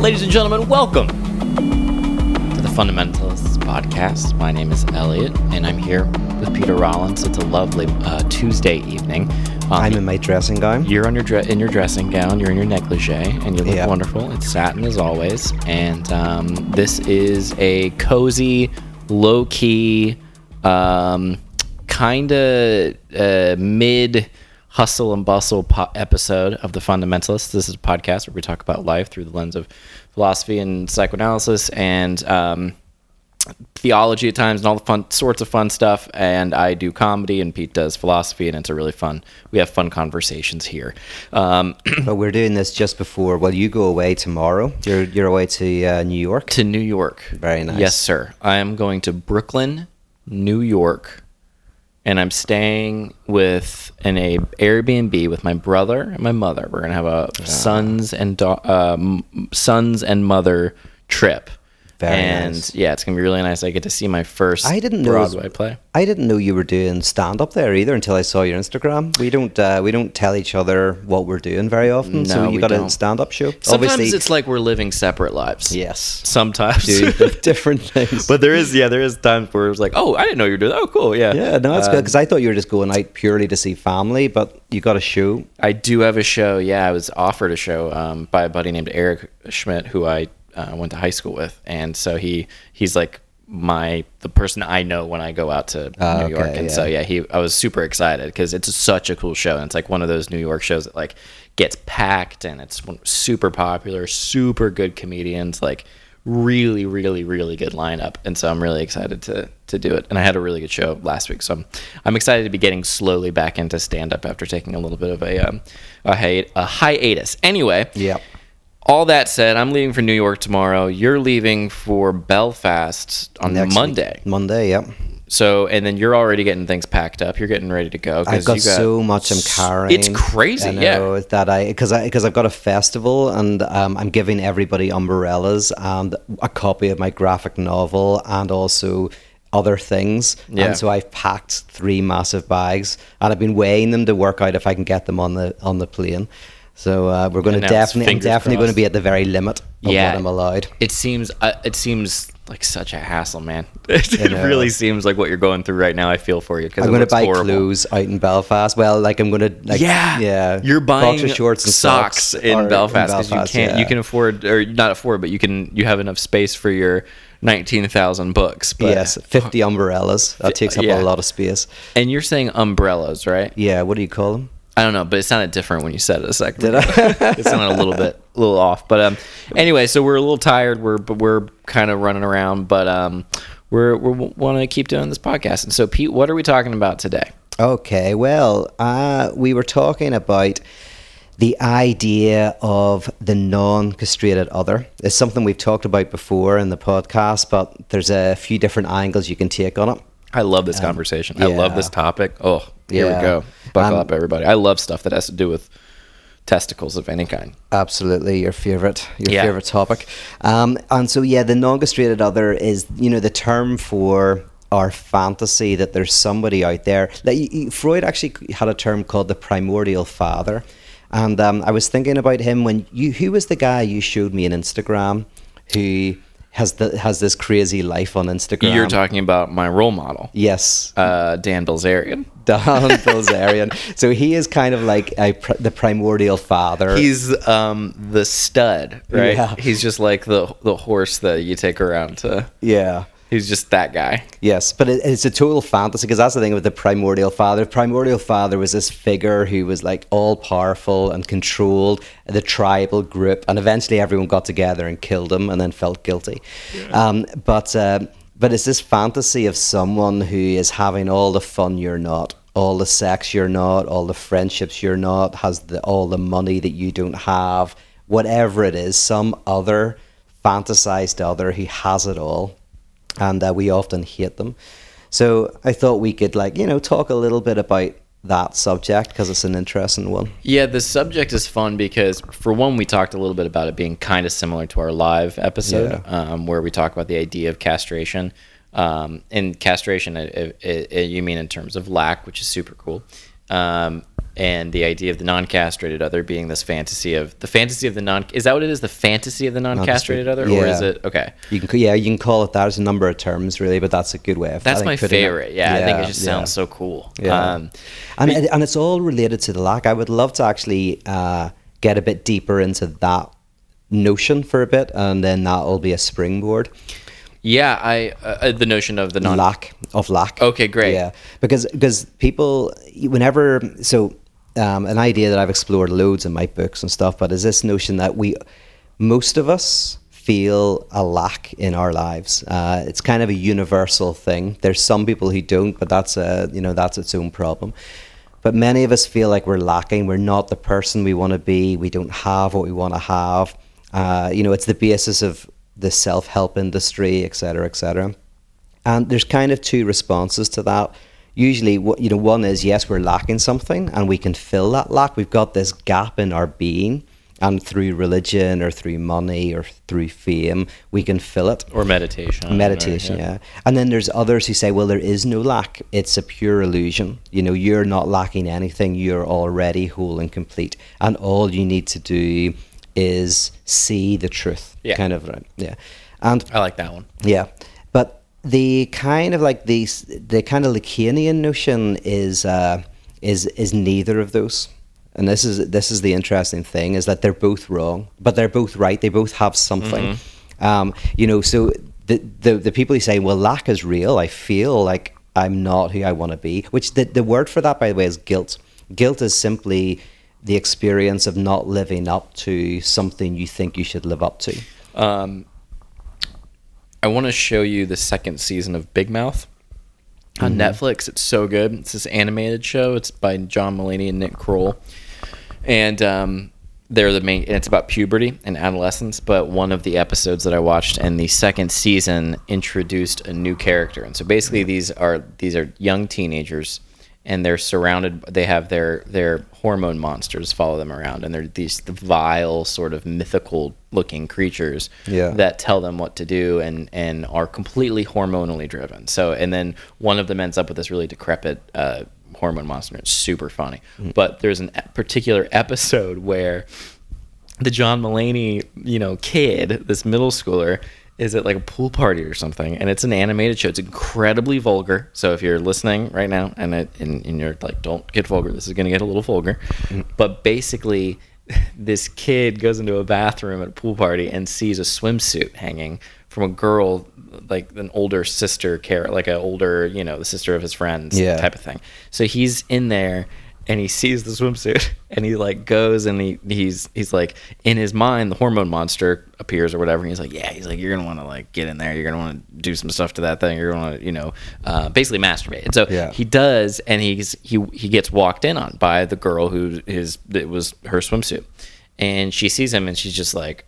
Ladies and gentlemen, welcome to the Fundamentalists podcast. My name is Elliott, and I'm here with Peter Rollins. It's a lovely uh, Tuesday evening. Um, I'm in my dressing gown. You're on your dre- in your dressing gown. You're in your negligee, and you look Yeah. wonderful. It's satin as always, and um, this is a cozy, low key, um, kind of uh, mid hustle and bustle po- episode of the Fundamentalists. This is a podcast where we talk about life through the lens of philosophy and psychoanalysis and. Um, theology at times and all the fun sorts of fun stuff and i do comedy and pete does philosophy and it's a really fun we have fun conversations here um, But we're doing this just before. Well, you go away tomorrow. You're you're away to uh, New York. to new york Very nice. yes sir i am going to brooklyn new york and i'm staying with in a airbnb with my brother and my mother. We're gonna have a sons and da- um, sons and mother trip Very and nice. yeah it's gonna be really nice i get to see my first I didn't know it was- broadway play I didn't know you were doing stand up there either until I saw your Instagram. We don't uh, we don't tell each other what we're doing very often. so No, you we got don't. a stand up show. Sometimes it's like we're living separate lives. yes, Sometimes. doing different things. but there is, yeah, there is times where it's like, oh, I didn't know you were doing that. Oh, cool. Yeah. yeah, no, that's good Um, because I thought you were just going out purely to see family, but you got a show. I do have a show. Yeah, I was offered a show um, by a buddy named Eric Schmidt, who I uh, went to high school with, and so he he's like my the person I know when I go out to Ah, New York, okay, and so yeah. yeah, he I was super excited because it's such a cool show, and it's like one of those New York shows that like gets packed, and it's super popular, super good comedians, like really, really, really good lineup, and so I'm really excited to to do it. And I had a really good show last week, so I'm I'm excited to be getting slowly back into stand up after taking a little bit of a um, a, hi- a hiatus. Anyway, Yeah. All that said, I'm leaving for New York tomorrow. You're leaving for Belfast on Next week. Monday. Monday, yeah. So, and then you're already getting things packed up. You're getting ready to go. I've got, you so much I'm carrying. It's crazy, I yeah. That I because I because I've got a festival and um, I'm giving everybody umbrellas and a copy of my graphic novel and also other things. Yeah. And so I've packed three massive bags and I've been weighing them to work out if I can get them on the on the plane. So uh, we're going to definitely I'm definitely going to be at the very limit of Yeah. what I'm allowed. It seems. Uh, it seems like such a hassle, man. it know. really seems like what you're going through right now. I feel for you because I'm going to buy clothes out in Belfast. Well, like I'm going to like yeah, yeah. You're buying boxer shorts and socks, socks, in Belfast because you can't. You can afford, or not afford, but you can. You have enough space for your nineteen thousand books. But, yes, 50 umbrellas. That takes up yeah. a lot of space. And you're saying umbrellas, right? Yeah, what do you call them? I don't know, but it sounded different when you said it a second. Did ago. I? it sounded a little bit, a little off. But um, anyway, so we're a little tired. We're but we're kind of running around, but um, we're we want to keep doing this podcast. And so, Pete, what are we talking about today? Okay, well, uh, we were talking about the idea of the non castrated other. It's something we've talked about before in the podcast, but there's a few different angles you can take on it. I love this conversation. I love this topic. Oh, here Yeah. we go. Buckle Um, up, everybody. I love stuff that has to do with testicles of any kind. Absolutely, your favorite, your Yeah. favorite topic. Um, and so, yeah, the non-castrated other is, you know, the term for our fantasy that there's somebody out there. Like Freud actually had a term called the primordial father, and um, I was thinking about him when you. Who was the guy you showed me on Instagram who has the has this crazy life on Instagram? You're talking about my role model, Yes, uh, Dan Bilzerian. Don Bilzerian. so he is kind of like a, the primordial father. He's um the stud, right? Yeah. He's just like the the horse that you take around to. yeah. He's just that guy. Yes, but it, it's a total fantasy because that's the thing with the primordial father. Primordial father was this figure who was like all powerful and controlled the tribal group, and eventually everyone got together and killed him, and then felt guilty. Um, but uh, but it's this fantasy of someone who is having all the fun you're not, all the sex you're not, all the friendships you're not, has the, all the money that you don't have, whatever it is, some other fantasized other who has it all and uh, we often hate them. So I thought we could, like, you know, talk a little bit about that subject because it's an interesting one. Yeah, the subject is fun because, for one, we talked a little bit about it being kind of similar to our live episode, um, where we talk about the idea of castration. Um, and castration, it, it, it, you mean in terms of lack, which is super cool. Um, and the idea of the non-castrated other being this fantasy of the fantasy of the non is that what it is the fantasy of the non-castrated other or is it okay You can, yeah, you can call it that. There's a number of terms, really, but that's a good way of. That's my favorite yeah, i think it just yeah. sounds so cool Yeah. um, and it, and it's all related to the lack. I would love to actually uh, get a bit deeper into that notion for a bit, and then that will be a springboard. yeah i uh, the notion of the non lack of lack. Okay, great. Yeah, because because people whenever so um, an idea that I've explored loads in my books and stuff, but is this notion that we most of us feel a lack in our lives. Uh, it's kind of a universal thing. There's some people who don't, but that's a you know that's its own problem. But many of us feel like we're lacking. We're not the person we want to be. We don't have what we want to have. Uh, you know, it's the basis of the self-help industry, et cetera, et cetera. And there's kind of two responses to that. Usually, what you know, one is yes, we're lacking something, and we can fill that lack. We've got this gap in our being, and through religion or through money or through fame, we can fill it. or meditation Meditation, or- yeah. And then there's others who say, well, there is no lack. It's a pure illusion. You know, you're not lacking anything. You're already whole and complete. And all you need to do is see the truth. Yeah. Kind of, right? Yeah. And i like that one yeah, the kind of like the the kind of Lacanian notion is uh, is is neither of those. And this is this is the interesting thing is that they're both wrong, but they're both right. They both have something. Um, you know, so the, the the people who say, "Well, lack is real," I feel like I'm not who I want to be. Which the the word for that, by the way, is guilt. Guilt is simply the experience of not living up to something you think you should live up to. Um, I want to show you the second season of Big Mouth on Netflix. It's so good. It's this animated show. It's by John Mulaney and Nick Kroll, and um, they're the main. And it's about puberty and adolescence. But one of the episodes that I watched in the second season introduced a new character. And so basically, these are these are young teenagers. And they're surrounded. They have their their hormone monsters follow them around, and they're these vile, sort of mythical-looking creatures Yeah. that tell them what to do and and are completely hormonally driven. So and then one of them ends up with this really decrepit uh, hormone monster. It's super funny. But there's an e- particular episode where the John Mulaney, you know, kid, this middle schooler, is at like a pool party or something, and it's an animated show. It's incredibly vulgar. So if you're listening right now and it, and, and you're like, don't get vulgar, this is gonna get a little vulgar. Mm-hmm. But basically, this kid goes into a bathroom at a pool party and sees a swimsuit hanging from a girl, like an older sister, care like an older, you know, the sister of his friends, Yeah. type of thing. So he's in there and he sees the swimsuit and he like goes and he he's he's like in his mind the hormone monster appears or whatever and he's like yeah he's like you're gonna want to like get in there. You're gonna want to do some stuff to that thing. You're gonna want to you know uh, basically masturbate. And so Yeah. he does and he's he he gets walked in on by the girl who his it was her swimsuit. And she sees him and she's just like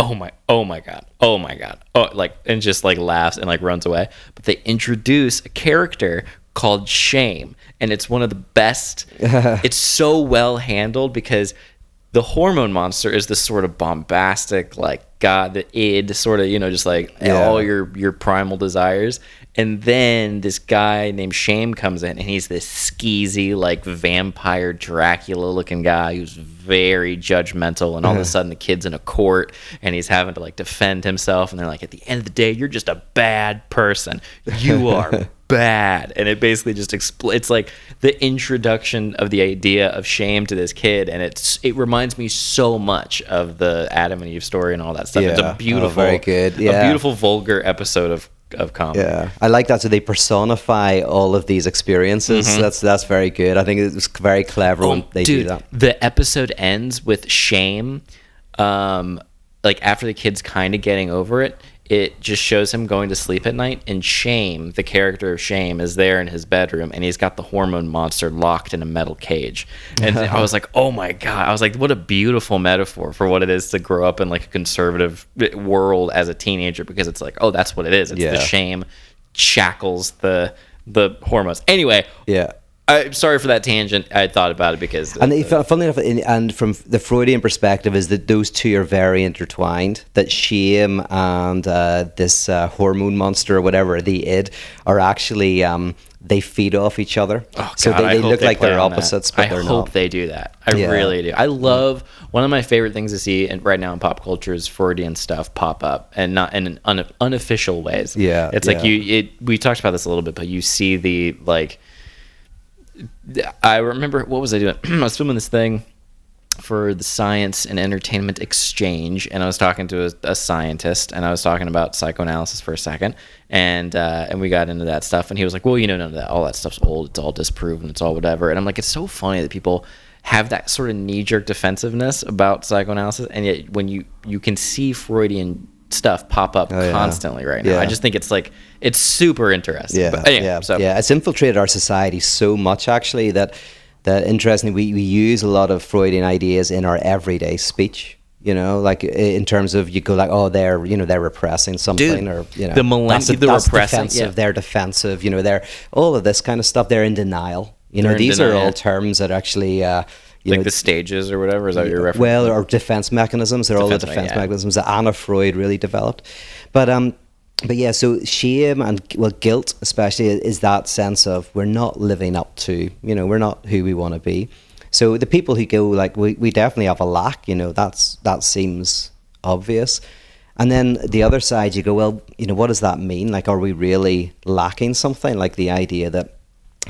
oh my oh my god oh my god oh like and just like laughs and like runs away. But they introduce a character called shame and it's one of the best. It's so well handled because the hormone monster is this sort of bombastic like god the id sort of you know just like Yeah. all your your primal desires. And then this guy named shame comes in and he's this skeezy like vampire dracula looking guy who's very judgmental and all of a sudden the kid's in a court and he's having to like defend himself and they're like at the end of the day you're just a bad person. You are bad. And it basically just expl- it's like the introduction of the idea of shame to this kid and it's it reminds me so much of the adam and eve story and all that stuff it's Yeah. a Oh, beautiful very good. a beautiful vulgar episode of of comedy Yeah, I like that. So they personify all of these experiences. That's that's very good. I think it was very clever when they Mm-hmm. Oh, dude, do that. The episode ends with shame. Um, like after the kid's kind of getting over it, it just shows him going to sleep at night. And shame, the character of shame, is there in his bedroom, and he's got the hormone monster locked in a metal cage. And I was like, oh my god! I was like, what a beautiful metaphor for what it is to grow up in like a conservative world as a teenager, because it's like, oh, that's what it is. It's Yeah. the shame shackles the the hormones. Anyway, Yeah. I'm sorry for that tangent. I thought about it because And it, funnily enough, in, and from the Freudian perspective, is that those two are very intertwined. That shame and uh, this uh, hormone monster, or whatever the id, are actually um, they feed off each other. Oh, so God, they, I they hope look like they're on that. opposites, but I they're not. I hope they do that. I Yeah. really do. I love one of my favorite things to see and right now in pop culture is Freudian stuff pop up and not in un, unofficial ways. Yeah, it's like you. It we talked about this a little bit, but you see the like. I remember what was I doing? I was filming this thing for the science and entertainment exchange and i was talking to a, a scientist and i was talking about psychoanalysis for a second and uh, and we got into that stuff and he was like well you know none of that all that stuff's old it's all disproven it's all whatever and i'm like it's so funny that people have that sort of knee-jerk defensiveness about psychoanalysis and yet when you you can see freudian stuff pop up Oh, yeah. constantly right now Yeah. i just think it's like it's super interesting Yeah, anyway, yeah, so yeah. It's infiltrated our society so much, actually, that that interestingly, we, we use a lot of Freudian ideas in our everyday speech. You know, like in terms of you go like, oh, they're you know they're repressing something, or you know, the millenn- that's, the repressing, defensive. yeah. They're defensive. You know, they're all of this kind of stuff. They're in denial. You know, They're these are all terms that actually. Uh, you like know, the stages or whatever is that your reference well, or defense mechanisms. They're all the Defense me- defense yeah. mechanisms that Anna Freud really developed. But um, but yeah, so shame and well, guilt especially is that sense of we're not living up to, you know, we're not who we want to be. So the people who go like we, we definitely have a lack, you know, that's that seems obvious. And then the other side, you go, well, you know, what does that mean? Like, are we really lacking something? Like the idea that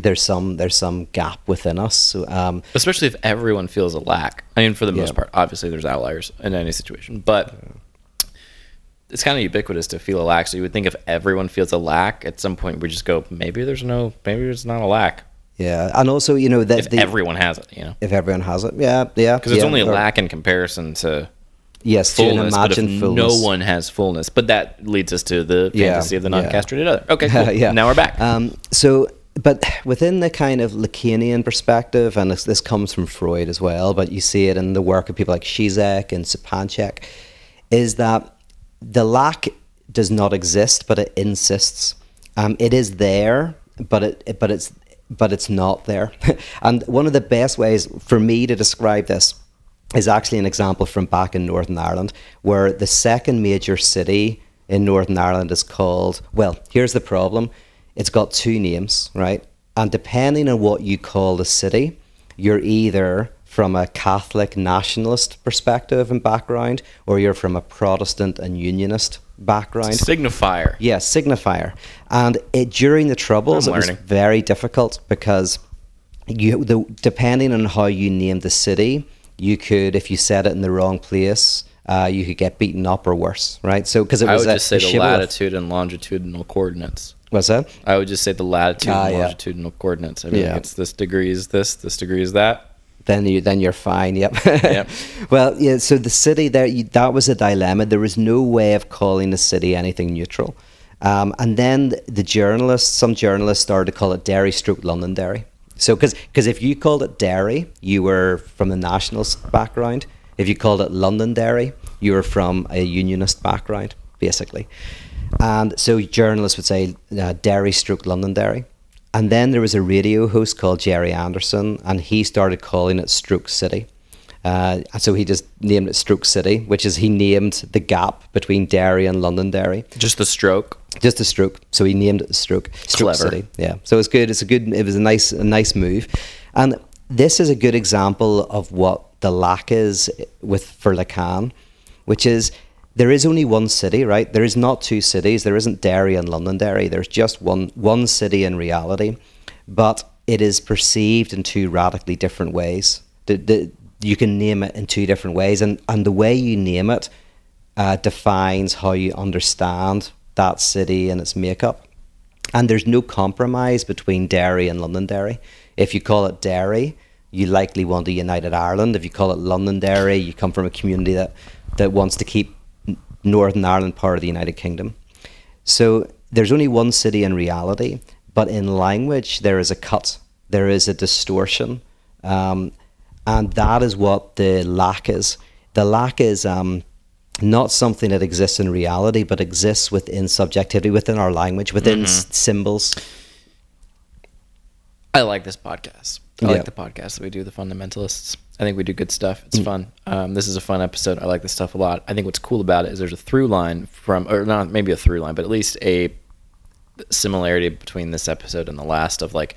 there's some there's some gap within us. So, um, especially if everyone feels a lack. I mean, for the most Yeah. part, obviously there's outliers in any situation, but it's kind of ubiquitous to feel a lack. So you would think if everyone feels a lack, at some point we just go, maybe there's no, maybe there's not a lack. yeah, and also you know that If the, everyone has it, you know, if everyone has it. Yeah, yeah. because it's yeah, only a lack in comparison to Yes, to fullness. But if imagined no one has fullness, but that leads us to the Yeah, fantasy of the non-castrated other. Okay, cool. yeah. Now we're back. Um, so, but within the kind of Lacanian perspective, and this, this comes from Freud as well, but you see it in the work of people like Zizek and Zupančič, is that the lack does not exist, but it insists. Um, it is there, but it but it's but it's not there. and one of the best ways for me to describe this is actually an example from back in Northern Ireland, where the second major city in Northern Ireland is called. Well, here's the problem: it's got two names, right? And depending on what you call the city, you're either from a Catholic nationalist perspective and background, or you're from a Protestant and Unionist background. Signifier. Yeah, signifier. And it, during the Troubles, it was very difficult because you, the, depending on how you named the city, you could, if you said it in the wrong place, uh, you could get beaten up or worse, right? So because it I was would a, just say the latitude and longitudinal coordinates. What's that? I would just say the latitude Ah, and yeah. longitudinal coordinates. I mean, Yeah. it's this degree is this, this degree is that. then you then you're fine. Yep. Yep. well, yeah. So the city there, you, that was a dilemma. There was no way of calling the city anything neutral. Um, and then the journalists, some journalists started to call it Derry stroke Londonderry. So because if you called it Derry, you were from the nationalist background. If you called it Londonderry, you were from a unionist background, basically. And so journalists would say uh, Derry stroke Londonderry. And then there was a radio host called Gerry Anderson, and he started calling it Stroke City. Uh, so he just named it Stroke City, which is he named the gap between Derry and Londonderry, Just the stroke. just a stroke. So he named it Stroke Stroke Clever. City. Yeah. So it's good. It's a good. It was a nice, a nice move, and this is a good example of what the lack is with for Lacan, which is there is only one city, right? There is not two cities. There isn't Derry and Londonderry. There's just one one city in reality, but it is perceived in two radically different ways. The, the, you can name it in two different ways, and, and the way you name it uh, defines how you understand that city and its makeup. And there's no compromise between Derry and Londonderry. If you call it Derry, you likely want a united Ireland. If you call it Londonderry, you come from a community that, that wants to keep Northern Ireland part of the United Kingdom. So there's only one city in reality, but in language, there is a cut, there is a distortion. Um, and that is what the lack is. The lack is um, not something that exists in reality, but exists within subjectivity, within our language, within s- symbols. I like this podcast. I Yeah. like the podcast that we do, the fundamentalists. I think we do good stuff. It's fun. Um, this is a fun episode. I like this stuff a lot. I think what's cool about it is there's a through line from, or not maybe a through line, but at least a similarity between this episode and the last of like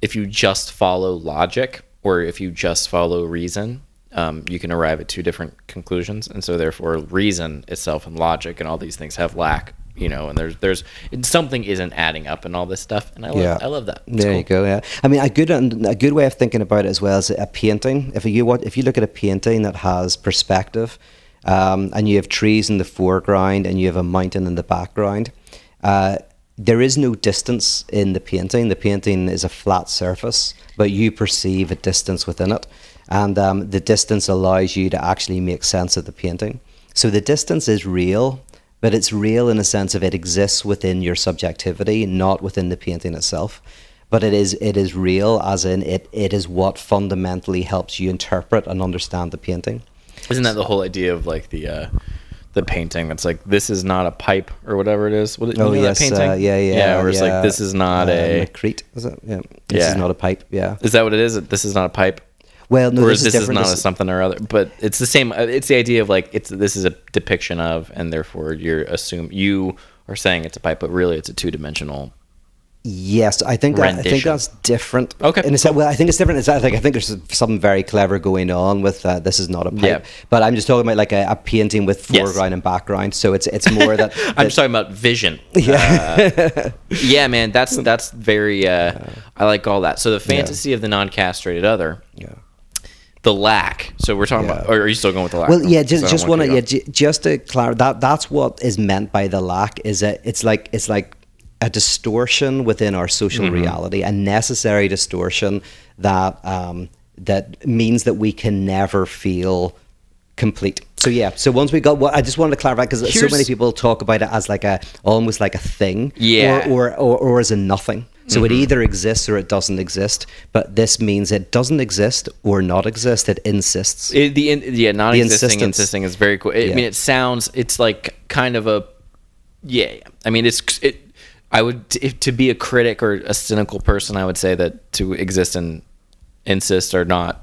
if you just follow logic or if you just follow reason um, you can arrive at two different conclusions and so therefore reason itself and logic and all these things have lack you know and there's there's something isn't adding up and all this stuff and i love, Yeah. I love that It's There cool. you go. Yeah, I mean, a good a good way of thinking about it as well is a painting. If you want, if you look at a painting that has perspective, um, and you have trees in the foreground and you have a mountain in the background, uh, there is no distance in the painting. The painting is a flat surface, but you perceive a distance within it, and um, the distance allows you to actually make sense of the painting. So the distance is real, but it's real in a sense of it exists within your subjectivity, not within the painting itself. But it is it is real, as in it, it is what fundamentally helps you interpret and understand the painting. isn't that the whole idea of like the uh the painting that's like this is not a pipe or whatever it is what, you Oh know yes, that painting uh, yeah, yeah, yeah where it's yeah. like this is not Uh, Magritte, is it? Yeah, this Yeah. is not a pipe. Yeah. is that what it is this is not a pipe Well, no, or this is is this is not a something or other but it's the same uh, it's the idea of like it's this is a depiction of and therefore you're assume you are saying it's a pipe but really it's a two-dimensional Yes, I think that, I think that's different. Okay, In a sense, well, I think it's different. It's, I think I think there's something very clever going on with uh, this is not a pipe. Yeah. But I'm just talking about like a, a painting with Yes. foreground and background. So it's it's more that, i'm just talking about vision yeah yeah man that's that's very uh i like all that so the fantasy of the non-castrated other yeah. The lack so we're talking Yeah. about or are you still going with the lack Well, yeah, just just want to yeah, ju- just to clarify that that's what is meant by the lack is that it's like it's like a distortion within our social Mm-hmm. reality, a necessary distortion that um, that means that we can never feel complete. So yeah, so once we got what I just wanted to clarify because so many people talk about it as like a almost like a thing, Yeah. Mm-hmm. or or, or, or as a nothing. So it either exists or it doesn't exist. But this means it doesn't exist or not exist. It insists. It, the in, yeah, non-existing insistence. insisting is very cool. I Yeah. mean, it sounds it's like kind of a yeah. I mean, it's it. I would if, to be a critic or a cynical person, I would say that to exist and insist are not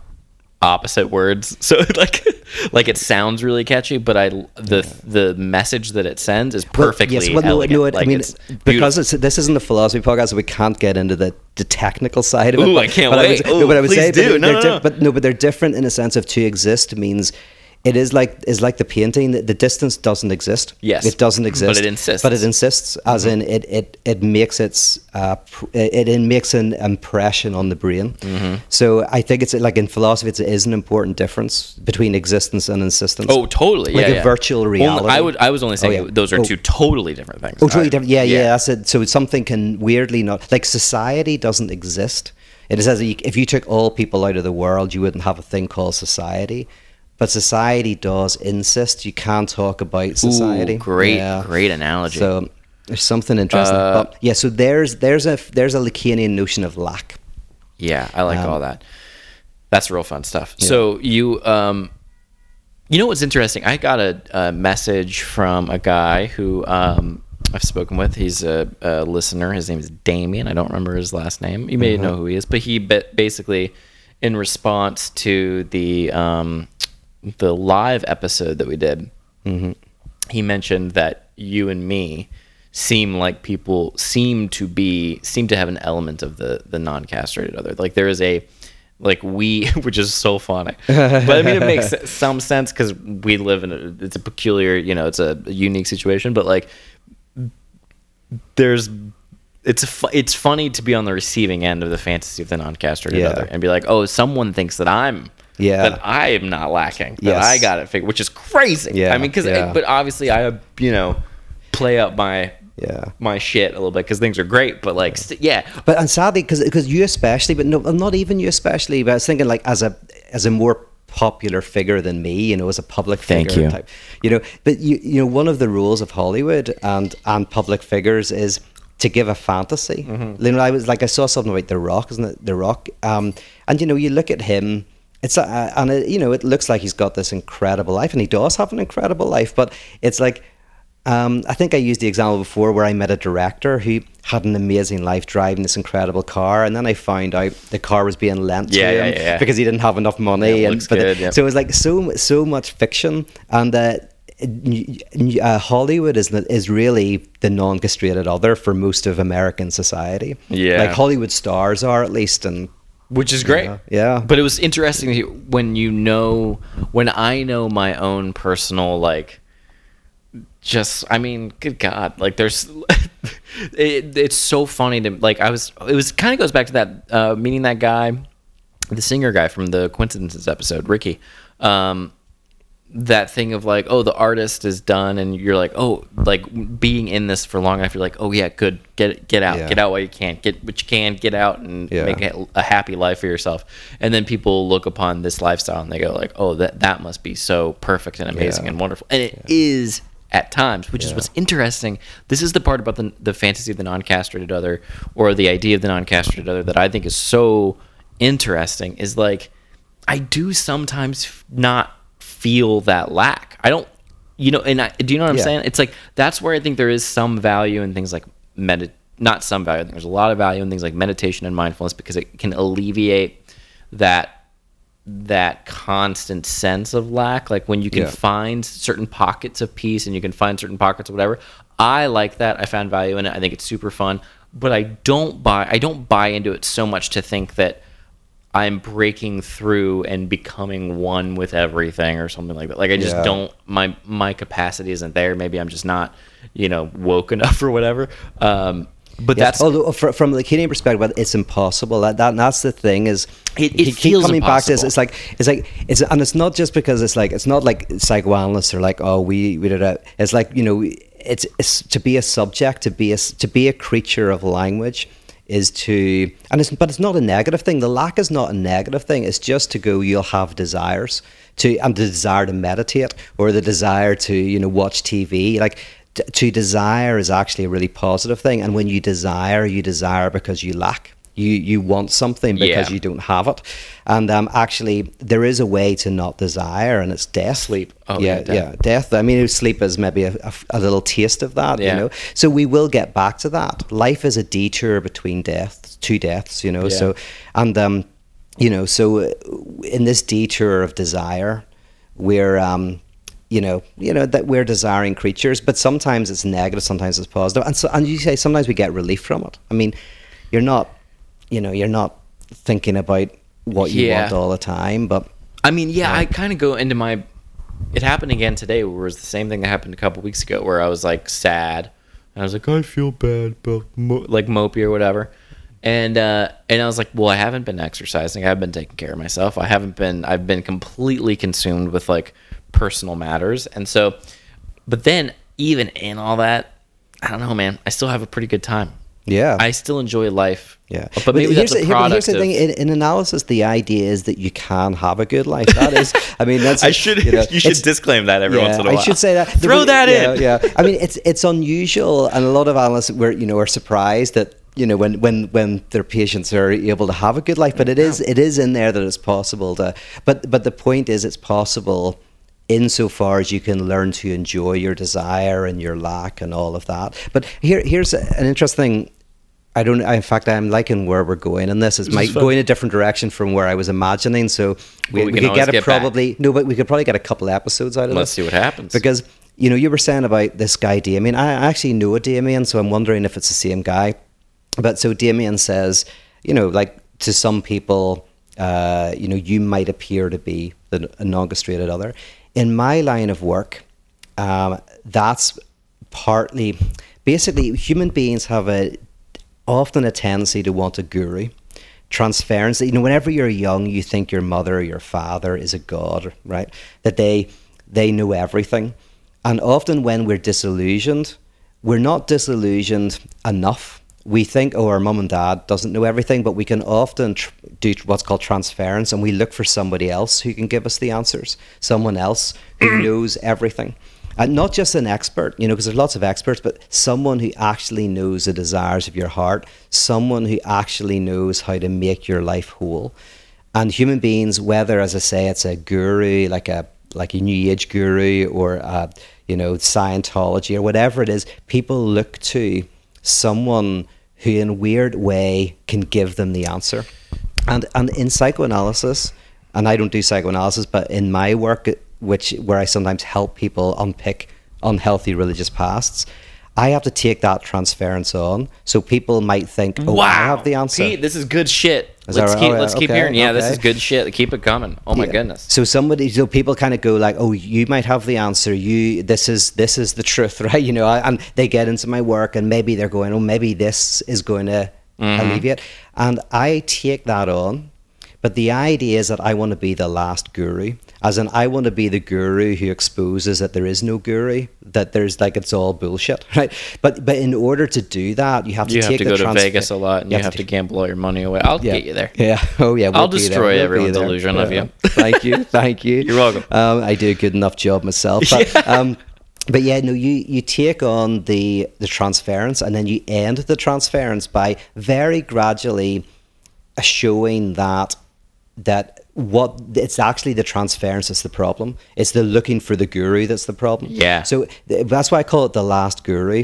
opposite words. So like like it sounds really catchy, but I the the message that it sends is Well, perfectly yes, well, no, elegant. no, it- like I mean, it's because it's, this isn't a philosophy podcast, so we can't get into the, the technical side of it. Ooh, but- I can't but wait. would, no, Ooh, but I would say, do. they're No, no, di- but no, but they're different in a sense of to exist means it is like is like the painting. The, the distance doesn't exist. Yes. it doesn't exist. But it insists. But it insists, as in it it it makes its uh, it, it makes an impression on the brain. Mm-hmm. So I think it's like in philosophy, it's, it is an important difference between existence and insistence. Oh, totally. Like yeah, a yeah. virtual Only- reality. I would. I was only saying yeah. those are Oh. two totally different things. Oh, totally I- different. Yeah, yeah, that's it. So something can weirdly not like society doesn't exist. It says if you took all people out of the world, you wouldn't have a thing called society. But society does insist you can't talk about society. Ooh, great, Yeah. great analogy. So there's something interesting. Uh, but yeah, so there's there's a there's a Lacanian notion of lack. Yeah, I like Um, all that. That's real fun stuff. So you, um, you know what's interesting? I got a, a message from a guy who um, I've spoken with. He's a, a listener. His name is Damien. I don't remember his last name. You may know who he is, but he basically, in response to the um, the live episode that we did, mm-hmm. he mentioned that you and me seem like people seem to be seem to have an element of the the non-castrated other. Like there is a like we which is so funny. But i mean it makes some sense because we live in a it's a peculiar you know it's a unique situation but like there's it's a fu- it's funny to be on the receiving end of the fantasy of the non-castrated Yeah. other and be like oh someone thinks that i'm Yeah. that i am not lacking that Yes. i got it figured which is crazy Yeah, i mean because yeah. but obviously i you know play up my Yeah. my shit a little bit because things are great but like st- yeah But and sadly, because you especially, but no, not even you especially. But I was thinking like as a as a more popular figure than me, you know, as a public Thank figure you. type, you know. But you you know, one of the rules of Hollywood and and public figures is to give a fantasy. Mm-hmm. You know, I was like I saw something about The Rock, isn't it? The Rock, um, and you know, you look at him. It's a, and it, you know, it looks like he's got this incredible life, and he does have an incredible life. But it's like um, I think I used the example before where I met a director who had an amazing life driving this incredible car, and then I found out the car was being lent Yeah, to him yeah, yeah. because he didn't have enough money. Yeah, and looks but the- good, so it was like so so much fiction, and uh, uh, Hollywood is is really the non-castrated other for most of American society. Yeah. like Hollywood stars are at least, and which is great. Yeah, yeah. But it was interesting when you know when I know my own personal like just I mean, good God, like there's it, it's so funny to like I was it was kind of goes back to that uh, meeting that guy, the singer guy from the coincidences episode, Ricky. Um, that thing of like, oh, the artist is done, and you're like, oh, like being in this for long enough, you're like, oh yeah, good, get get out, Yeah. get out while you can, get what you can, get out and Yeah. make a, a happy life for yourself. And then people look upon this lifestyle and they go like, oh, that that must be so perfect and amazing Yeah. and wonderful, and it is at times, which is what's interesting. This is the part about the the fantasy of the non-castrated other, or the idea of the non-castrated other that I think is so interesting. Is like, I do sometimes not feel that lack. I don't, you know, and I, do you know what I'm Yeah. saying? It's like that's where I think there is some value in things like medit. Not some value. I think there's a lot of value in things like meditation and mindfulness because it can alleviate that that constant sense of lack. Like when you can Yeah. find certain pockets of peace and you can find certain pockets of whatever. I like that. I found value in it. I think it's super fun. But I don't buy. I don't buy into it so much to think that I'm breaking through and becoming one with everything or something like that. Like I just Yeah. don't my my capacity isn't there. Maybe I'm just not, you know, woke enough or whatever. Um but Yeah, that's although fr- from the Lacanian perspective, it's impossible. That, that that's the thing is It- it you keep feels coming back to this. It's like it's like it's and it's not just because it's like it's not like psychoanalysts are like oh we we did it. It's like you know it's, it's to be a subject to be a to be a creature of language is to and it's but it's not a negative thing. The lack is not a negative thing. It's just to go. You'll have desires to and the desire to meditate or the desire to you know watch TV like to desire is actually a really positive thing and when you desire you desire because you lack you you want something because Yeah. you don't have it and um actually there is a way to not desire and it's death Sleep. Oh, yeah yeah, death. yeah death i mean sleep is maybe a, a, a little taste of that Yeah. you know so we will get back to that life is a detour between deaths two deaths you know Yeah. so and um you know so uh, in this detour of desire we're um you know you know that we're desiring creatures but sometimes it's negative sometimes it's positive and so and you say sometimes we get relief from it i mean you're not you know you're not thinking about what you Yeah. want all the time but I mean, yeah, I kind of go into my. It happened again today, where it was the same thing that happened a couple weeks ago, where I was like sad, and I was like, I feel bad, but mo-, like mopey or whatever, and uh, and I was like, well, I haven't been exercising, I haven't been taking care of myself, I haven't been, I've been completely consumed with like personal matters, and so, but then even in all that, I don't know, man, I still have a pretty good time. Yeah I still enjoy life. Yeah, but maybe here's that's a the, product here's the thing: in, in analysis, the idea is that you can have a good life. That is, I mean, that's I should you, know, you should disclaim that every yeah, once in a while. I should say that. Throw The- that in. Yeah, I mean, it's it's unusual, and a lot of analysts were you know are surprised that you know when when when their patients are able to have a good life, but it is it is in there that it's possible to. But but the point is, it's possible insofar as you can learn to enjoy your desire and your lack and all of that. But here here's an interesting. I don't. In fact, I'm liking where we're going, and this is might is fun. go in a different direction from where I was imagining. So we, Well, we we, could get it get back. probably no, but we could probably get a couple episodes out of this. Let's this. see what happens. Because you know you were saying about this guy Damien. I I actually know a Damien, so I'm wondering if it's the same guy. But so Damien says, you know, like to some people, uh, you know, you might appear to be the a non-castrated other. In my line of work, um, that's partly, basically, human beings have a often a tendency to want a guru. Transference. You know, whenever you're young, you think your mother or your father is a god, right? That they they know everything. And often when we're disillusioned, we're not disillusioned enough. We think, oh, our mum and dad doesn't know everything, but we can often tr- do what's called transference, and we look for somebody else who can give us the answers, someone else who knows everything, and not just an expert, you know, because there's lots of experts, but someone who actually knows the desires of your heart, someone who actually knows how to make your life whole. And human beings, whether, as I say, it's a guru, like a like a new age guru or uh, you know Scientology or whatever it is, people look to someone who, in a weird way, can give them the answer. And and in psychoanalysis, and I don't do psychoanalysis, but in my work which where I sometimes help people unpick unhealthy religious pasts. I have to take that transference on, so people might think, "Oh, I have the answer." Pete, this is good shit. Is let's right? keep Oh, yeah, let's keep hearing. Yeah, this is good shit. Keep it coming. Oh my Yeah. goodness. So somebody, so people kind of go like, "Oh, you might have the answer. You, this is this is the truth, right?" You know, and they get into my work, and maybe they're going, "Oh, maybe this is going to Mm-hmm. alleviate," and I take that on. But the idea is that I want to be the last guru, as in I want to be the guru who exposes that there is no guru, that there's like it's all bullshit, right? But but in order to do that, you have to You have take to the go to Vegas a lot, and you, have, to, take- gamble all your money away. I'll yeah. get you there. Yeah. Oh yeah. I'll be there. destroy We'll be everyone's there. illusion of you. thank you. Thank you. You're welcome. Um, I do a good enough job myself. But, um, but yeah, no, you, you take on the the transference and then you end the transference by very gradually showing that that what it's actually the transference that's the problem. It's the looking for the guru that's the problem. Yeah. So th- that's why I call it the last guru.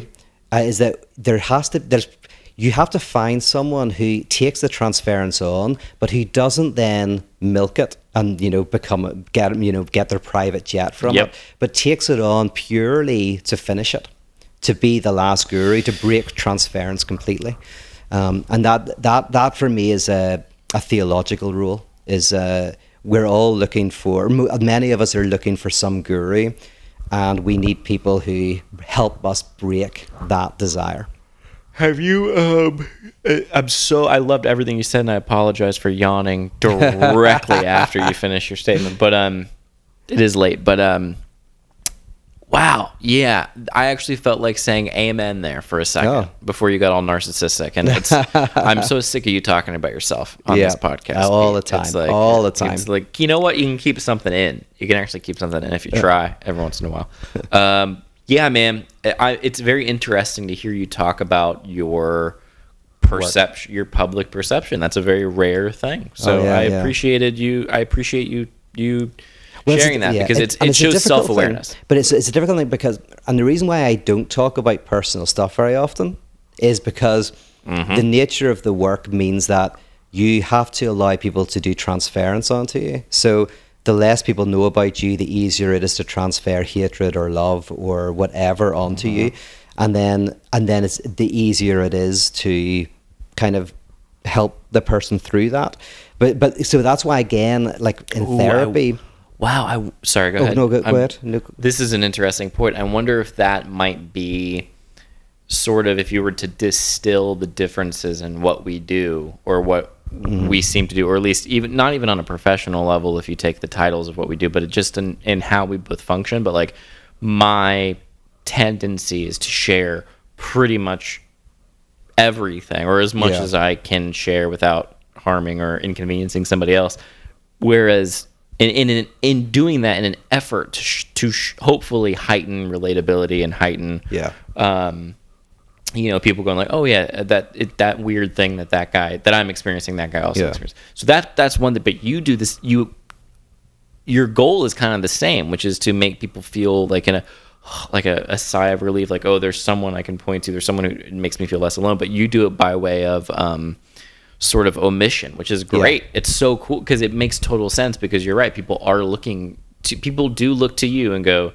Uh, is that there has to there's you have to find someone who takes the transference on, but who doesn't then milk it and you know become a- get you know get their private jet from Yep. it, but takes it on purely to finish it, to be the last guru, to break transference completely, um, and that that that for me is a, a theological rule. Is uh, we're all looking for many of us are looking for some guru, and we need people who help us break that desire. Have you? Um, uh, I'm so. I loved everything you said, and I apologize for yawning directly after you finish your statement. But um, it is late. But um, wow, yeah, I actually felt like saying amen there for a second Oh. before you got all narcissistic, and it's. I'm so sick of you talking about yourself on Yeah, this podcast all Pete. the It's time, all the time. It's like you know what? You can keep something in. You can actually keep something in if you try every once in a while. Um, yeah, man. I, it's very interesting to hear you talk about your perception, your public perception. That's a very rare thing. So Oh, yeah, I yeah. appreciated you. I appreciate you you Well, sharing that yeah, because it- it's, it shows self awareness. But it's it's a difficult thing because, and the reason why I don't talk about personal stuff very often is because Mm-hmm. the nature of the work means that you have to allow people to do transference onto you. So the less people know about you, the easier it is to transfer hatred or love or whatever onto you, Mm-hmm. and then and then it's the easier it is to kind of help the person through that. But but so that's why again, like in Ooh, therapy. Wow. I sorry. Go Oh, ahead. no, go- go ahead. No- This is an interesting point. I wonder if that might be sort of if you were to distill the differences in what we do or what Mm-hmm. we seem to do, or at least even not even on a professional level, if you take the titles of what we do, but it just in, in how we both function. But like my tendency is to share pretty much everything or as much Yeah. as I can share without harming or inconveniencing somebody else. Whereas in in in, in doing that in an effort to sh- to sh- hopefully heighten relatability and heighten Yeah. um you know people going like oh yeah that it, that weird thing that that guy that I'm experiencing that guy also Yeah. experiences. So that that's one that but you do this you your goal is kind of the same, which is to make people feel like in a like a, a sigh of relief, like oh, there's someone I can point to, there's someone who makes me feel less alone. But you do it by way of um, sort of omission, which is great. It's so cool because it makes total sense. Because you're right, people are looking to people do look to you and go,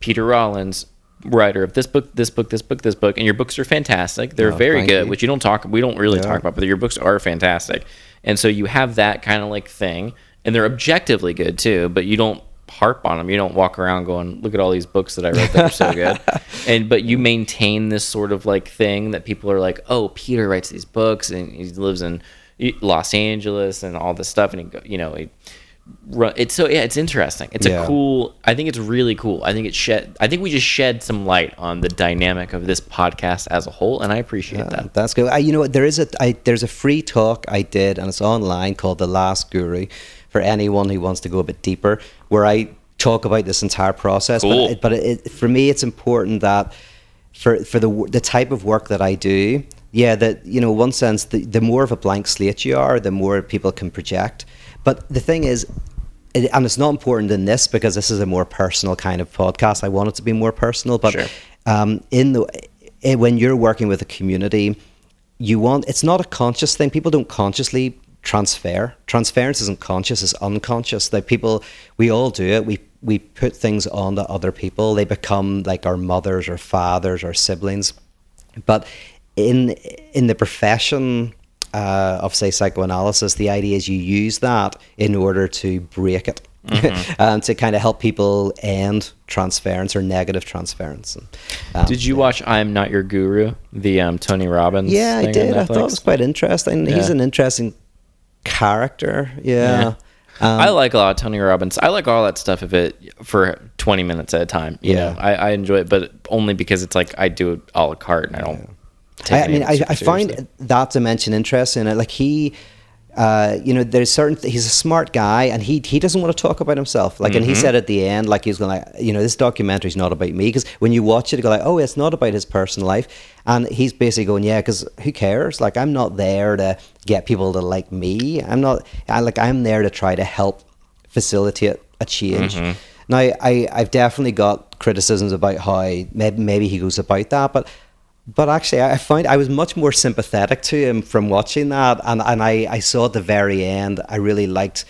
Peter Rollins, writer of this book, this book, this book, this book, and your books are fantastic. They're Oh, very good, you. which you don't talk, we don't really Yeah. talk about, but your books are fantastic. And so you have that kind of like thing, and they're objectively good too, but you don't harp on them. You don't walk around going, "Look at all these books that I wrote that are so good." And but you maintain this sort of like thing that people are like, "Oh, Peter writes these books, and he lives in Los Angeles and all this stuff," and he, go, you know, he, it's so yeah, it's interesting. It's Yeah. a cool. I think it's really cool. I think it shed. I think we just shed some light on the dynamic of this podcast as a whole, and I appreciate that. That's good. I, you know what? There is a I, there's a free talk I did, and it's online called "The Last Guru" for anyone who wants to go a bit deeper, where I talk about this entire process. Cool. But, it, but it, for me, it's important that for for the the type of work that I do, yeah, that you know, one sense, the, the more of a blank slate you are, the more people can project. But the thing is, it, and it's not important in this because this is a more personal kind of podcast. I want it to be more personal, but Sure. um, in the eh, when you're working with a community, you want it's not a conscious thing. People don't consciously transfer. Transference isn't conscious; it's unconscious. Like people, we all do it. We we put things on to other people. They become like our mothers or fathers or siblings. But in in the profession uh, of say psychoanalysis, the idea is you use that in order to break it. Mm-hmm. and to kind of help people end transference or negative transference. And, um, did you yeah. watch "I'm Not Your Guru"? The um, Tony Robbins. Yeah, I did. I thought it was quite interesting. Yeah. He's an interesting character. Yeah. yeah. Um, I like a lot of Tony Robbins. I like all that stuff of it for 20 minutes at a time. You yeah. know, I, I enjoy it, but only because it's like I do it a la carte and I don't. I, I mean, I, I find that dimension interesting. Like he, uh, you know, there's certain. Th- he's a smart guy, and he he doesn't want to talk about himself. Like, mm-hmm. and he mm-hmm. said at the end, like he's going like, you know, this documentary is not about me because when you watch it, you go like, oh, it's not about his personal life, and he's basically going, yeah, because who cares? Like, I'm not there to get people to like me. I'm not. I like I'm there to try to help facilitate a change. Mm-hmm. Now, I I've definitely got criticisms about how maybe maybe he goes about that, but but actually, I find I was much more sympathetic to him from watching that, and and I I saw at the very end, I really liked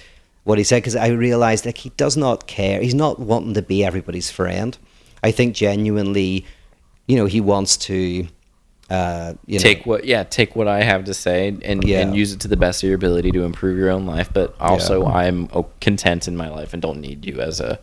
what he said because I realized like he does not care. He's not wanting to be everybody's friend. I think genuinely, you know, he wants to. Uh, you take know, what yeah take what i have to say and yeah. and use it to the best of your ability to improve your own life but also yeah. i'm content in my life and don't need you as a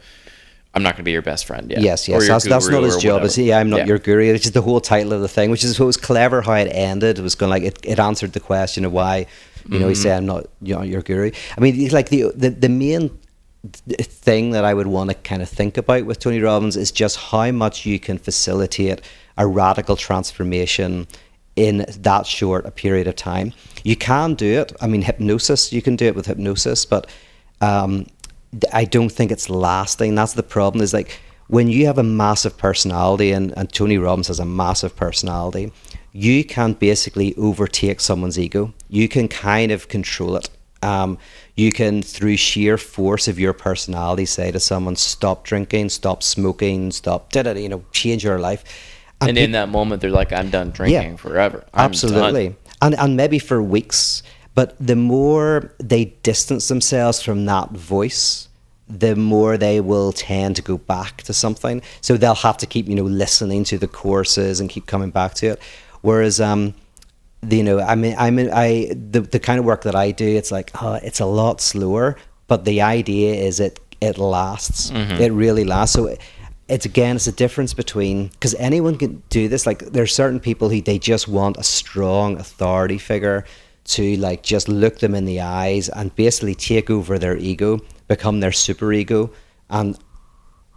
I'm not going to be your best friend. Yeah. Yes, yes. That's, that's not his job. Is yeah, I'm not yeah. your guru. It's just the whole title of the thing, which is what was clever how it ended. It was going like it, it answered the question of why, you know, mm-hmm. he said I'm not you know, your guru. I mean, like the the, the main thing that I would want to kind of think about with Tony Robbins is just how much you can facilitate a radical transformation in that short a period of time. You can do it. I mean, hypnosis. You can do it with hypnosis, but um, I don't think it's lasting. That's the problem. Is like when you have a massive personality, and, and Tony Robbins has a massive personality, you can basically overtake someone's ego. You can kind of control it. Um, you can, through sheer force of your personality, say to someone, "Stop drinking, stop smoking, stop," you know, change your life. And, and pe- in that moment, they're like, "I'm done drinking yeah, forever." I'm absolutely, done. and and maybe for weeks but the more they distance themselves from that voice, the more they will tend to go back to something. So they'll have to keep, you know, listening to the courses and keep coming back to it. Whereas, um, the, you know, I mean, I mean, I the the kind of work that I do, it's like, oh, it's a lot slower, but the idea is it it lasts. Mm-hmm. It really lasts. So. It, it's again it's a difference between because anyone can do this like there are certain people who they just want a strong authority figure to like just look them in the eyes and basically take over their ego, become their super ego, and